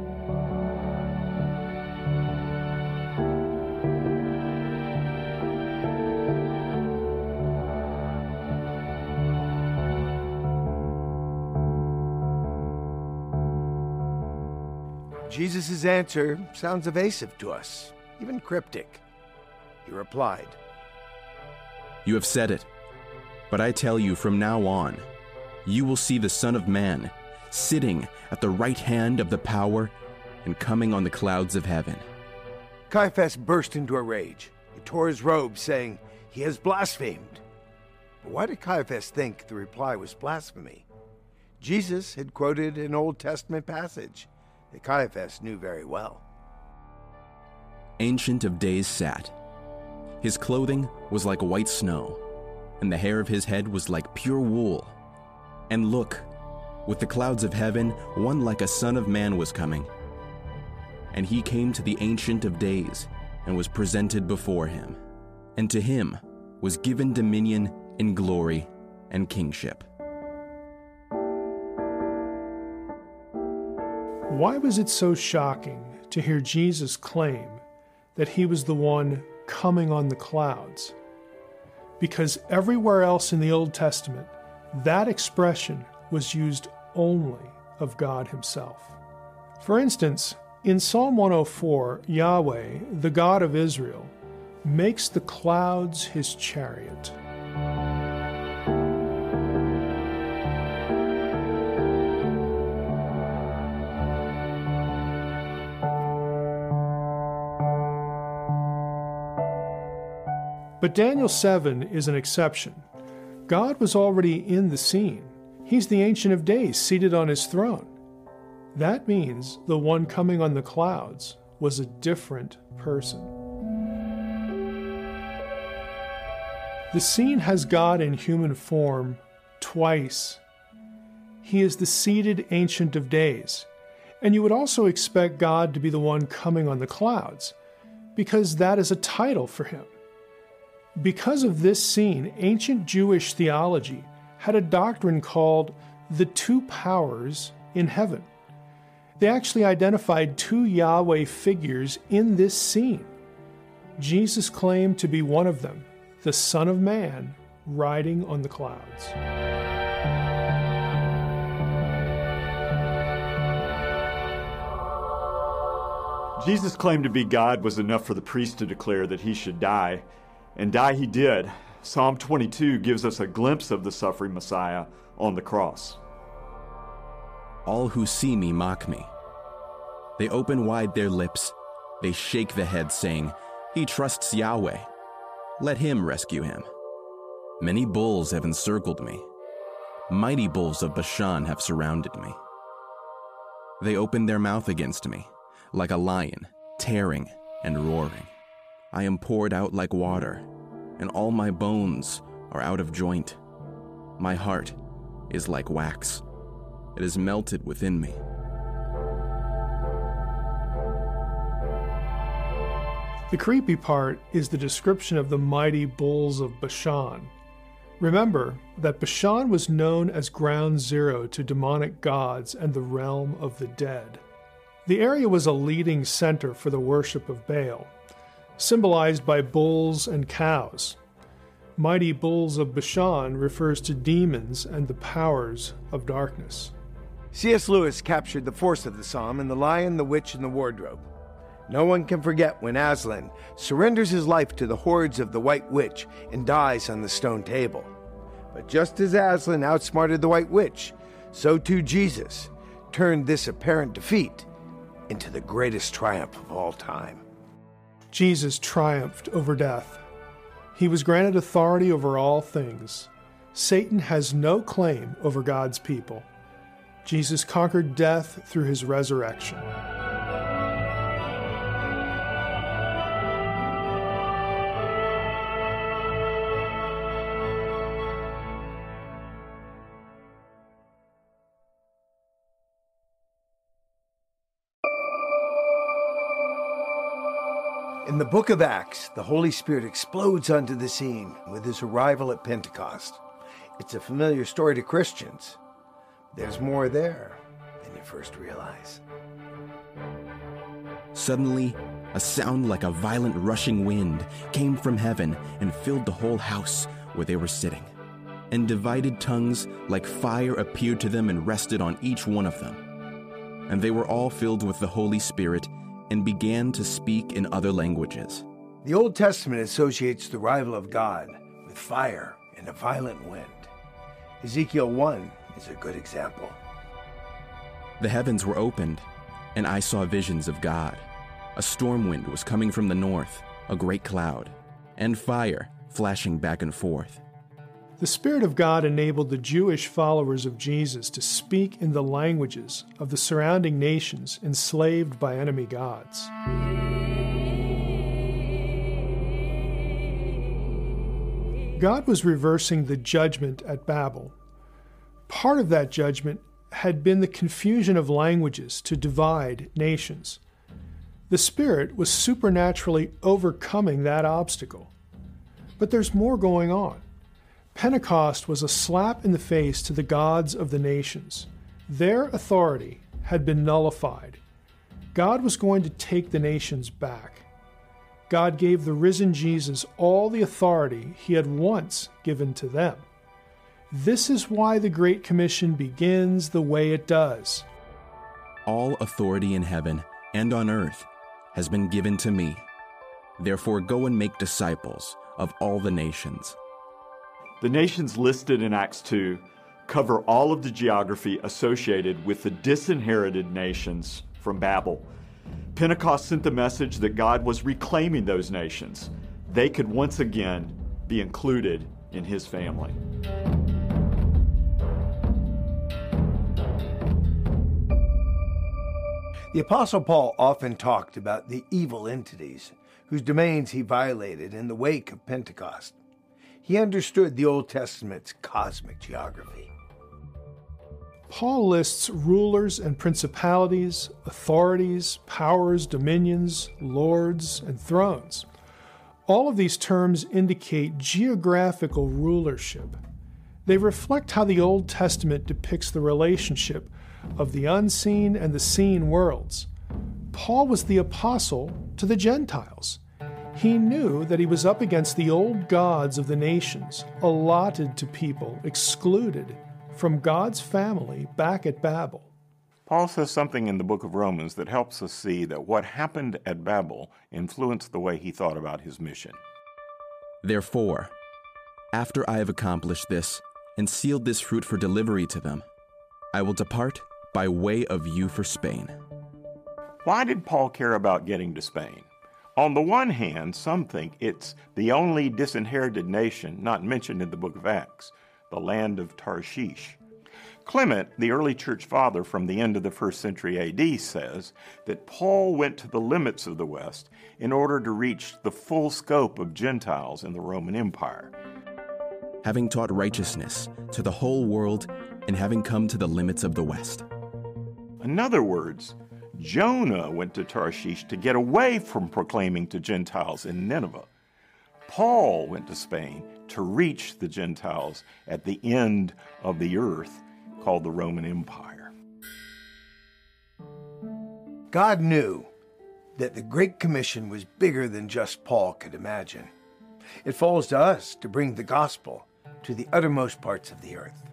Jesus' answer sounds evasive to us, even cryptic. He replied, You have said it, but I tell you from now on, you will see the Son of Man sitting at the right hand of the power and coming on the clouds of heaven. Caiaphas burst into a rage. He tore his robe, saying, He has blasphemed. But why did Caiaphas think the reply was blasphemy? Jesus had quoted an Old Testament passage that Caiaphas knew very well. Ancient of Days sat. His clothing was like white snow, and the hair of his head was like pure wool. And look, with the clouds of heaven, one like a son of man was coming. And he came to the Ancient of Days and was presented before him. And to him was given dominion and glory and kingship. Why was it so shocking to hear Jesus claim that he was the one coming on the clouds? Because everywhere else in the Old Testament, that expression was used only of God Himself. For instance, in Psalm 104, Yahweh, the God of Israel, makes the clouds his chariot. But Daniel 7 is an exception. God was already in the scene. He's the Ancient of Days seated on his throne. That means the one coming on the clouds was a different person. The scene has God in human form twice. He is the seated Ancient of Days. And you would also expect God to be the one coming on the clouds, because that is a title for him. Because of this scene, ancient Jewish theology had a doctrine called the two powers in heaven. They actually identified two Yahweh figures in this scene. Jesus claimed to be one of them, the Son of Man riding on the clouds. Jesus' claim to be God was enough for the priest to declare that he should die, and die he did. Psalm 22 gives us a glimpse of the suffering Messiah on the cross. All who see me mock me. They open wide their lips, they shake the head, saying, He trusts Yahweh. Let him rescue him. Many bulls have encircled me. Mighty bulls of Bashan have surrounded me. They open their mouth against me like a lion, tearing and roaring. I am poured out like water, and all my bones are out of joint. My heart is like wax, it is melted within me. The creepy part is the description of the mighty bulls of Bashan. Remember that Bashan was known as ground zero to demonic gods and the realm of the dead. The area was a leading center for the worship of Baal, symbolized by bulls and cows. Mighty bulls of Bashan refers to demons and the powers of darkness. C.S. Lewis captured the force of the psalm in The Lion, the Witch, and the Wardrobe. No one can forget when Aslan surrenders his life to the hordes of the White Witch and dies on the stone table. But just as Aslan outsmarted the White Witch, so too Jesus turned this apparent defeat into the greatest triumph of all time. Jesus triumphed over death. He was granted authority over all things. Satan has no claim over God's people. Jesus conquered death through his resurrection. In the book of Acts, the Holy Spirit explodes onto the scene with his arrival at Pentecost. It's a familiar story to Christians. There's more there than you first realize. Suddenly, a sound like a violent rushing wind came from heaven and filled the whole house where they were sitting. And divided tongues like fire appeared to them and rested on each one of them. And they were all filled with the Holy Spirit and began to speak in other languages. The Old Testament associates the arrival of God with fire and a violent wind. Ezekiel 1 is a good example. The heavens were opened, and I saw visions of God. A storm wind was coming from the north, a great cloud, and fire flashing back and forth. The Spirit of God enabled the Jewish followers of Jesus to speak in the languages of the surrounding nations enslaved by enemy gods. God was reversing the judgment at Babel. Part of that judgment had been the confusion of languages to divide nations. The Spirit was supernaturally overcoming that obstacle. But there's more going on. Pentecost was a slap in the face to the gods of the nations. Their authority had been nullified. God was going to take the nations back. God gave the risen Jesus all the authority he had once given to them. This is why the Great Commission begins the way it does. All authority in heaven and on earth has been given to me. Therefore, go and make disciples of all the nations the nations listed in Acts 2 cover all of the geography associated with the disinherited nations from Babel. Pentecost sent the message that God was reclaiming those nations. they could once again be included in his family. The Apostle Paul often talked about the evil entities whose domains he violated in the wake of Pentecost. He understood the Old Testament's cosmic geography. Paul lists rulers and principalities, authorities, powers, dominions, lords, and thrones. All of these terms indicate geographical rulership. They reflect how the Old Testament depicts the relationship of the unseen and the seen worlds. Paul was the apostle to the Gentiles. He knew that he was up against the old gods of the nations, allotted to people excluded from God's family back at Babel. Paul says something in the book of Romans that helps us see that what happened at Babel influenced the way he thought about his mission. Therefore, after I have accomplished this and sealed this fruit for delivery to them, I will depart by way of you for Spain. Why did Paul care about getting to Spain? On the one hand, some think it's the only disinherited nation not mentioned in the book of Acts, the land of Tarshish. Clement, the early church father from the end of the first century AD, says that Paul went to the limits of the West in order to reach the full scope of Gentiles in the Roman Empire. Having taught righteousness to the whole world and having come to the limits of the West. In other words, Jonah went to Tarshish to get away from proclaiming to Gentiles in Nineveh. Paul went to Spain to reach the Gentiles at the end of the earth called the Roman Empire. God knew that the Great Commission was bigger than just Paul could imagine. It falls to us to bring the gospel to the uttermost parts of the earth.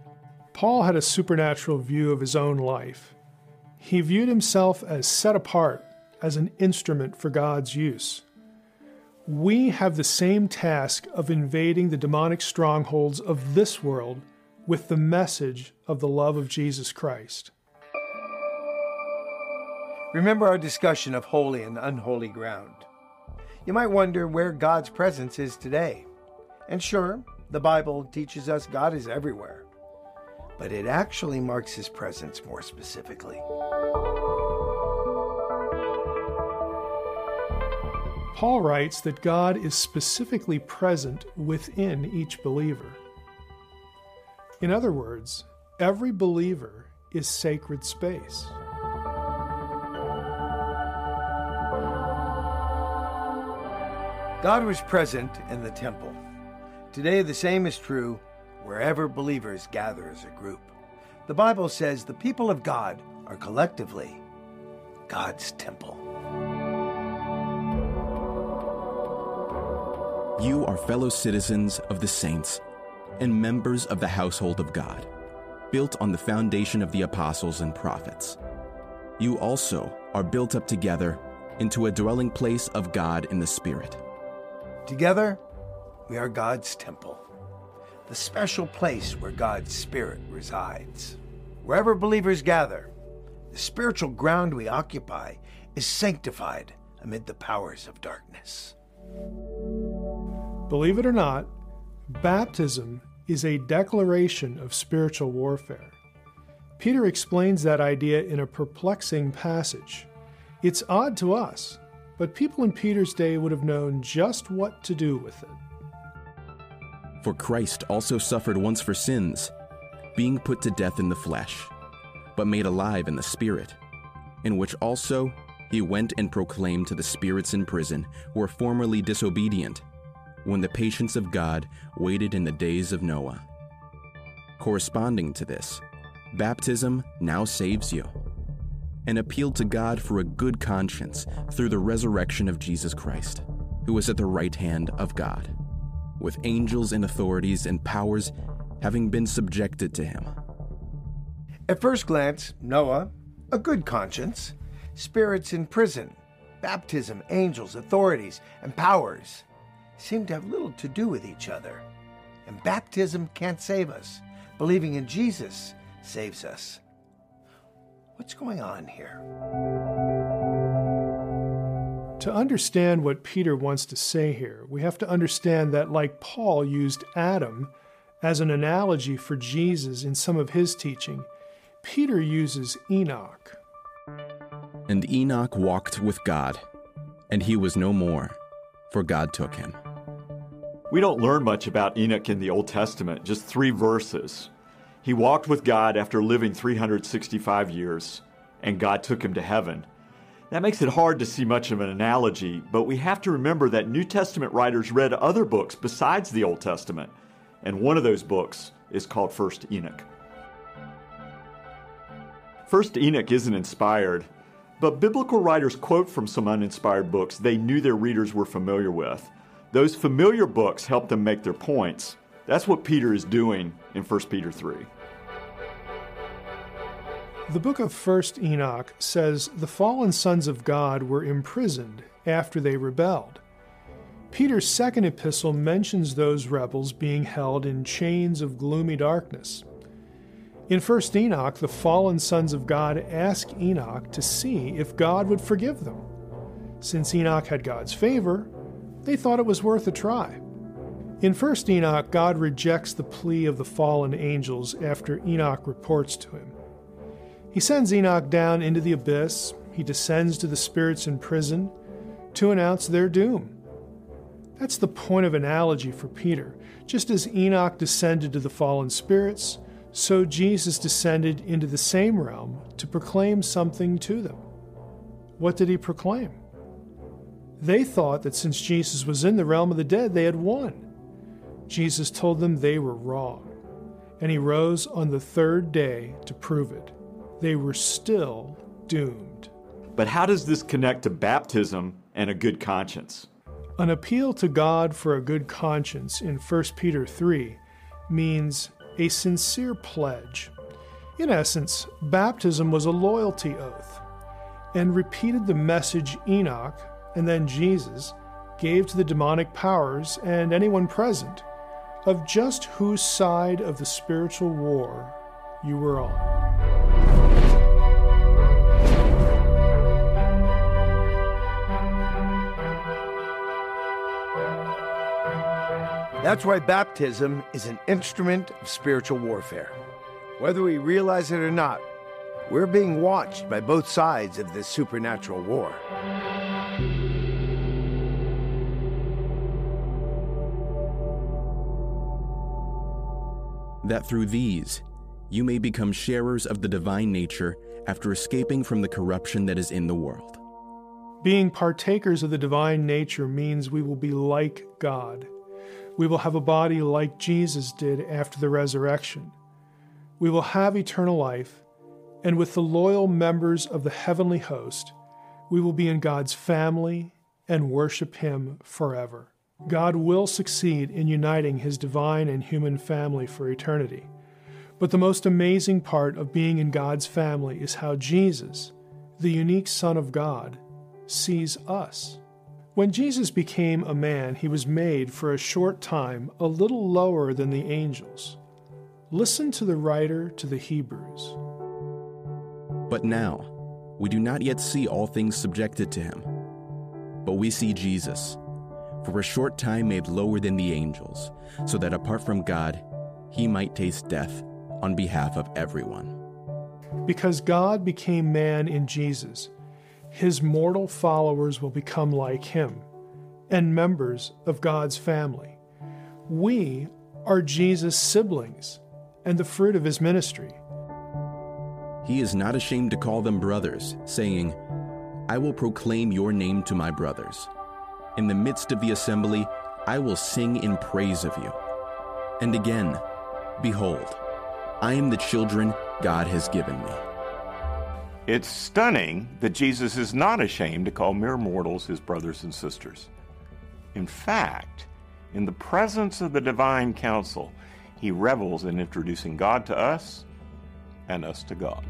Paul had a supernatural view of his own life. He viewed himself as set apart, as an instrument for God's use. We have the same task of invading the demonic strongholds of this world with the message of the love of Jesus Christ. Remember our discussion of holy and unholy ground. You might wonder where God's presence is today. And sure, the Bible teaches us God is everywhere, but it actually marks his presence more specifically. Paul writes that God is specifically present within each believer. In other words, every believer is sacred space. God was present in the temple. Today, the same is true wherever believers gather as a group. The Bible says the people of God are collectively God's temple. You are fellow citizens of the saints and members of the household of God, built on the foundation of the apostles and prophets. You also are built up together into a dwelling place of God in the Spirit. Together, we are God's temple, the special place where God's Spirit resides. Wherever believers gather, the spiritual ground we occupy is sanctified amid the powers of darkness. Believe it or not, baptism is a declaration of spiritual warfare. Peter explains that idea in a perplexing passage. It's odd to us, but people in Peter's day would have known just what to do with it. For Christ also suffered once for sins, being put to death in the flesh, but made alive in the Spirit, in which also he went and proclaimed to the spirits in prison who were formerly disobedient, when the patience of God waited in the days of Noah. Corresponding to this, baptism now saves you and appeal to God for a good conscience through the resurrection of Jesus Christ, who is at the right hand of God, with angels and authorities and powers having been subjected to him. At first glance, Noah, a good conscience, spirits in prison, baptism, angels, authorities, and powers seem to have little to do with each other. And baptism can't save us. Believing in Jesus saves us. What's going on here? To understand what Peter wants to say here, we have to understand that, like Paul used Adam as an analogy for Jesus in some of his teaching, Peter uses Enoch. And Enoch walked with God, and he was no more, for God took him. We don't learn much about Enoch in the Old Testament, just three verses. He walked with God after living 365 years, and God took him to heaven. That makes it hard to see much of an analogy, but we have to remember that New Testament writers read other books besides the Old Testament, and one of those books is called First Enoch. First Enoch isn't inspired, but biblical writers quote from some uninspired books they knew their readers were familiar with. Those familiar books help them make their points. That's what Peter is doing in 1 Peter 3. The book of 1st Enoch says the fallen sons of God were imprisoned after they rebelled. Peter's second epistle mentions those rebels being held in chains of gloomy darkness. In 1st Enoch, the fallen sons of God ask Enoch to see if God would forgive them. Since Enoch had God's favor, they thought it was worth a try. In 1st Enoch, God rejects the plea of the fallen angels after Enoch reports to him. He sends Enoch down into the abyss. He descends to the spirits in prison to announce their doom. That's the point of analogy for Peter. Just as Enoch descended to the fallen spirits, so Jesus descended into the same realm to proclaim something to them. What did he proclaim? They thought that since Jesus was in the realm of the dead, they had won. Jesus told them they were wrong, and he rose on the third day to prove it they were still doomed. But how does this connect to baptism and a good conscience? An appeal to God for a good conscience in 1 Peter 3 means a sincere pledge. In essence, baptism was a loyalty oath and repeated the message Enoch and then Jesus gave to the demonic powers and anyone present of just whose side of the spiritual war you were on. That's why baptism is an instrument of spiritual warfare. Whether we realize it or not, we're being watched by both sides of this supernatural war. That through these you may become sharers of the divine nature after escaping from the corruption that is in the world. Being partakers of the divine nature means we will be like God. We will have a body like Jesus did after the resurrection. We will have eternal life, and with the loyal members of the heavenly host, we will be in God's family and worship Him forever. God will succeed in uniting His divine and human family for eternity. But the most amazing part of being in God's family is how Jesus, the unique Son of God, sees us. When Jesus became a man, he was made for a short time a little lower than the angels. Listen to the writer to the Hebrews. But now, we do not yet see all things subjected to him. But we see Jesus, for a short time made lower than the angels, so that apart from God, he might taste death on behalf of everyone. Because God became man in Jesus, his mortal followers will become like him and members of God's family. We are Jesus' siblings and the fruit of his ministry. He is not ashamed to call them brothers, saying, I will proclaim your name to my brothers. In the midst of the assembly, I will sing in praise of you. And again, behold, I am the children God has given me. It's stunning that Jesus is not ashamed to call mere mortals his brothers and sisters. In fact, in the presence of the divine council, he revels in introducing God to us and us to God.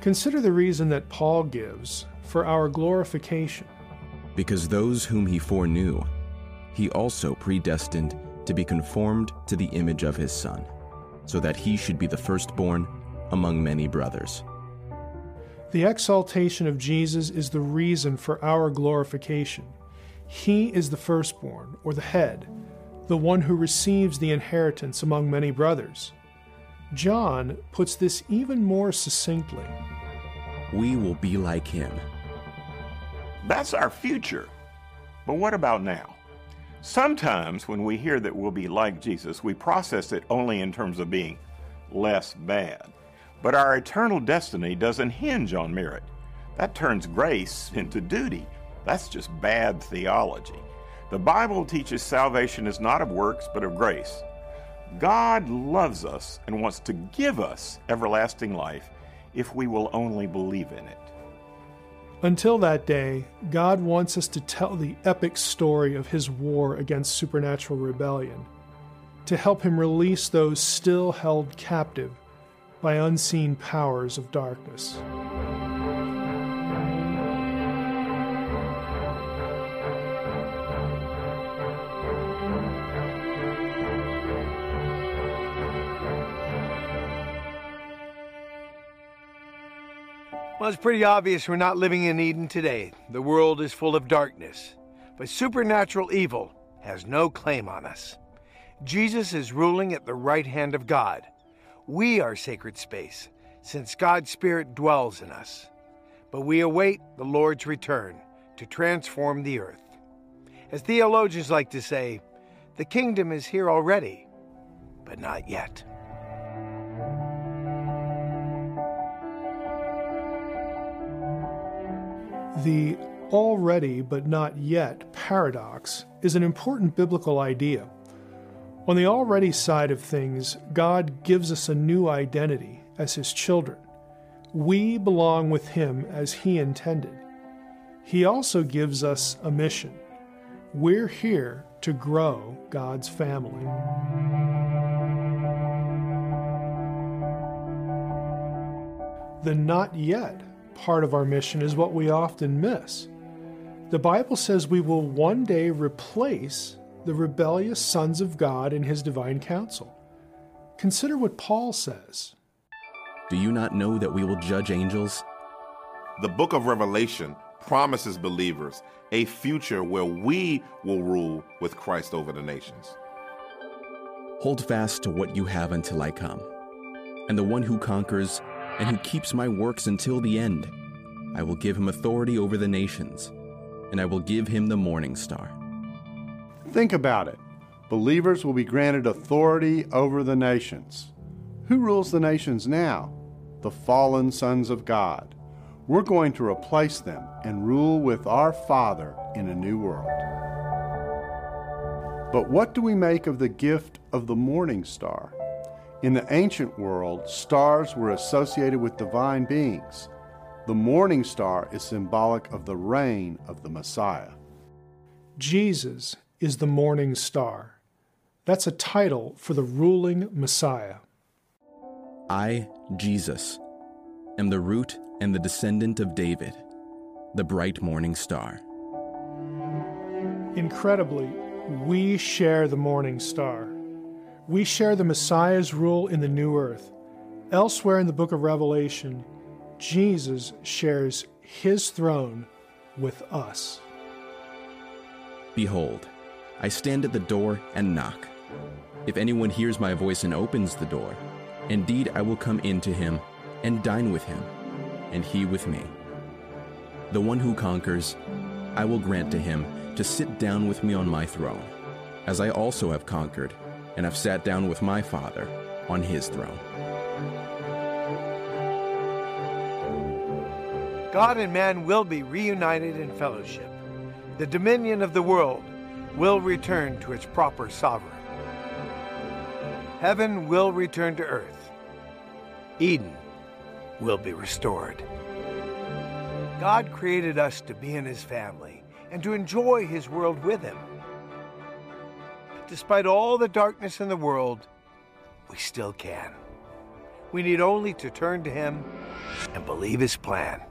Consider the reason that Paul gives for our glorification. Because those whom he foreknew, he also predestined to be conformed to the image of his Son, so that he should be the firstborn among many brothers. The exaltation of Jesus is the reason for our glorification. He is the firstborn, or the head, the one who receives the inheritance among many brothers. John puts this even more succinctly. We will be like him. That's our future. But what about now? Sometimes when we hear that we'll be like Jesus, we process it only in terms of being less bad. But our eternal destiny doesn't hinge on merit. That turns grace into duty. That's just bad theology. The Bible teaches salvation is not of works, but of grace. God loves us and wants to give us everlasting life if we will only believe in it. Until that day, God wants us to tell the epic story of his war against supernatural rebellion, to help him release those still held captive by unseen powers of darkness. Well, it's pretty obvious we're not living in Eden today. The world is full of darkness. But supernatural evil has no claim on us. Jesus is ruling at the right hand of God. We are sacred space, since God's Spirit dwells in us. But we await the Lord's return to transform the earth. As theologians like to say, the kingdom is here already, but not yet. The already but not yet paradox is an important biblical idea. On the already side of things, God gives us a new identity as His children. We belong with Him as He intended. He also gives us a mission. We're here to grow God's family. The not yet part of our mission is what we often miss. The Bible says we will one day replace the rebellious sons of God in his divine council. Consider what Paul says. Do you not know that we will judge angels? The book of Revelation promises believers a future where we will rule with Christ over the nations. Hold fast to what you have until I come. And the one who conquers and who keeps my works until the end, I will give him authority over the nations, and I will give him the morning star. Think about it. Believers will be granted authority over the nations. Who rules the nations now? The fallen sons of God. We're going to replace them and rule with our Father in a new world. But what do we make of the gift of the morning star? In the ancient world, stars were associated with divine beings. The morning star is symbolic of the reign of the Messiah. Jesus is the morning star. That's a title for the ruling Messiah. I, Jesus, am the root and the descendant of David, the bright morning star. Incredibly, we share the morning star. We share the Messiah's rule in the new earth. Elsewhere in the book of Revelation, Jesus shares his throne with us. Behold, I stand at the door and knock. If anyone hears my voice and opens the door, indeed I will come in to him and dine with him, and he with me. The one who conquers, I will grant to him to sit down with me on my throne, as I also have conquered and have sat down with my Father on his throne. God and man will be reunited in fellowship. The dominion of the world will return to its proper sovereign. Heaven will return to earth. Eden will be restored. God created us to be in his family and to enjoy his world with him. Despite all the darkness in the world, we still can. We need only to turn to him and believe his plan.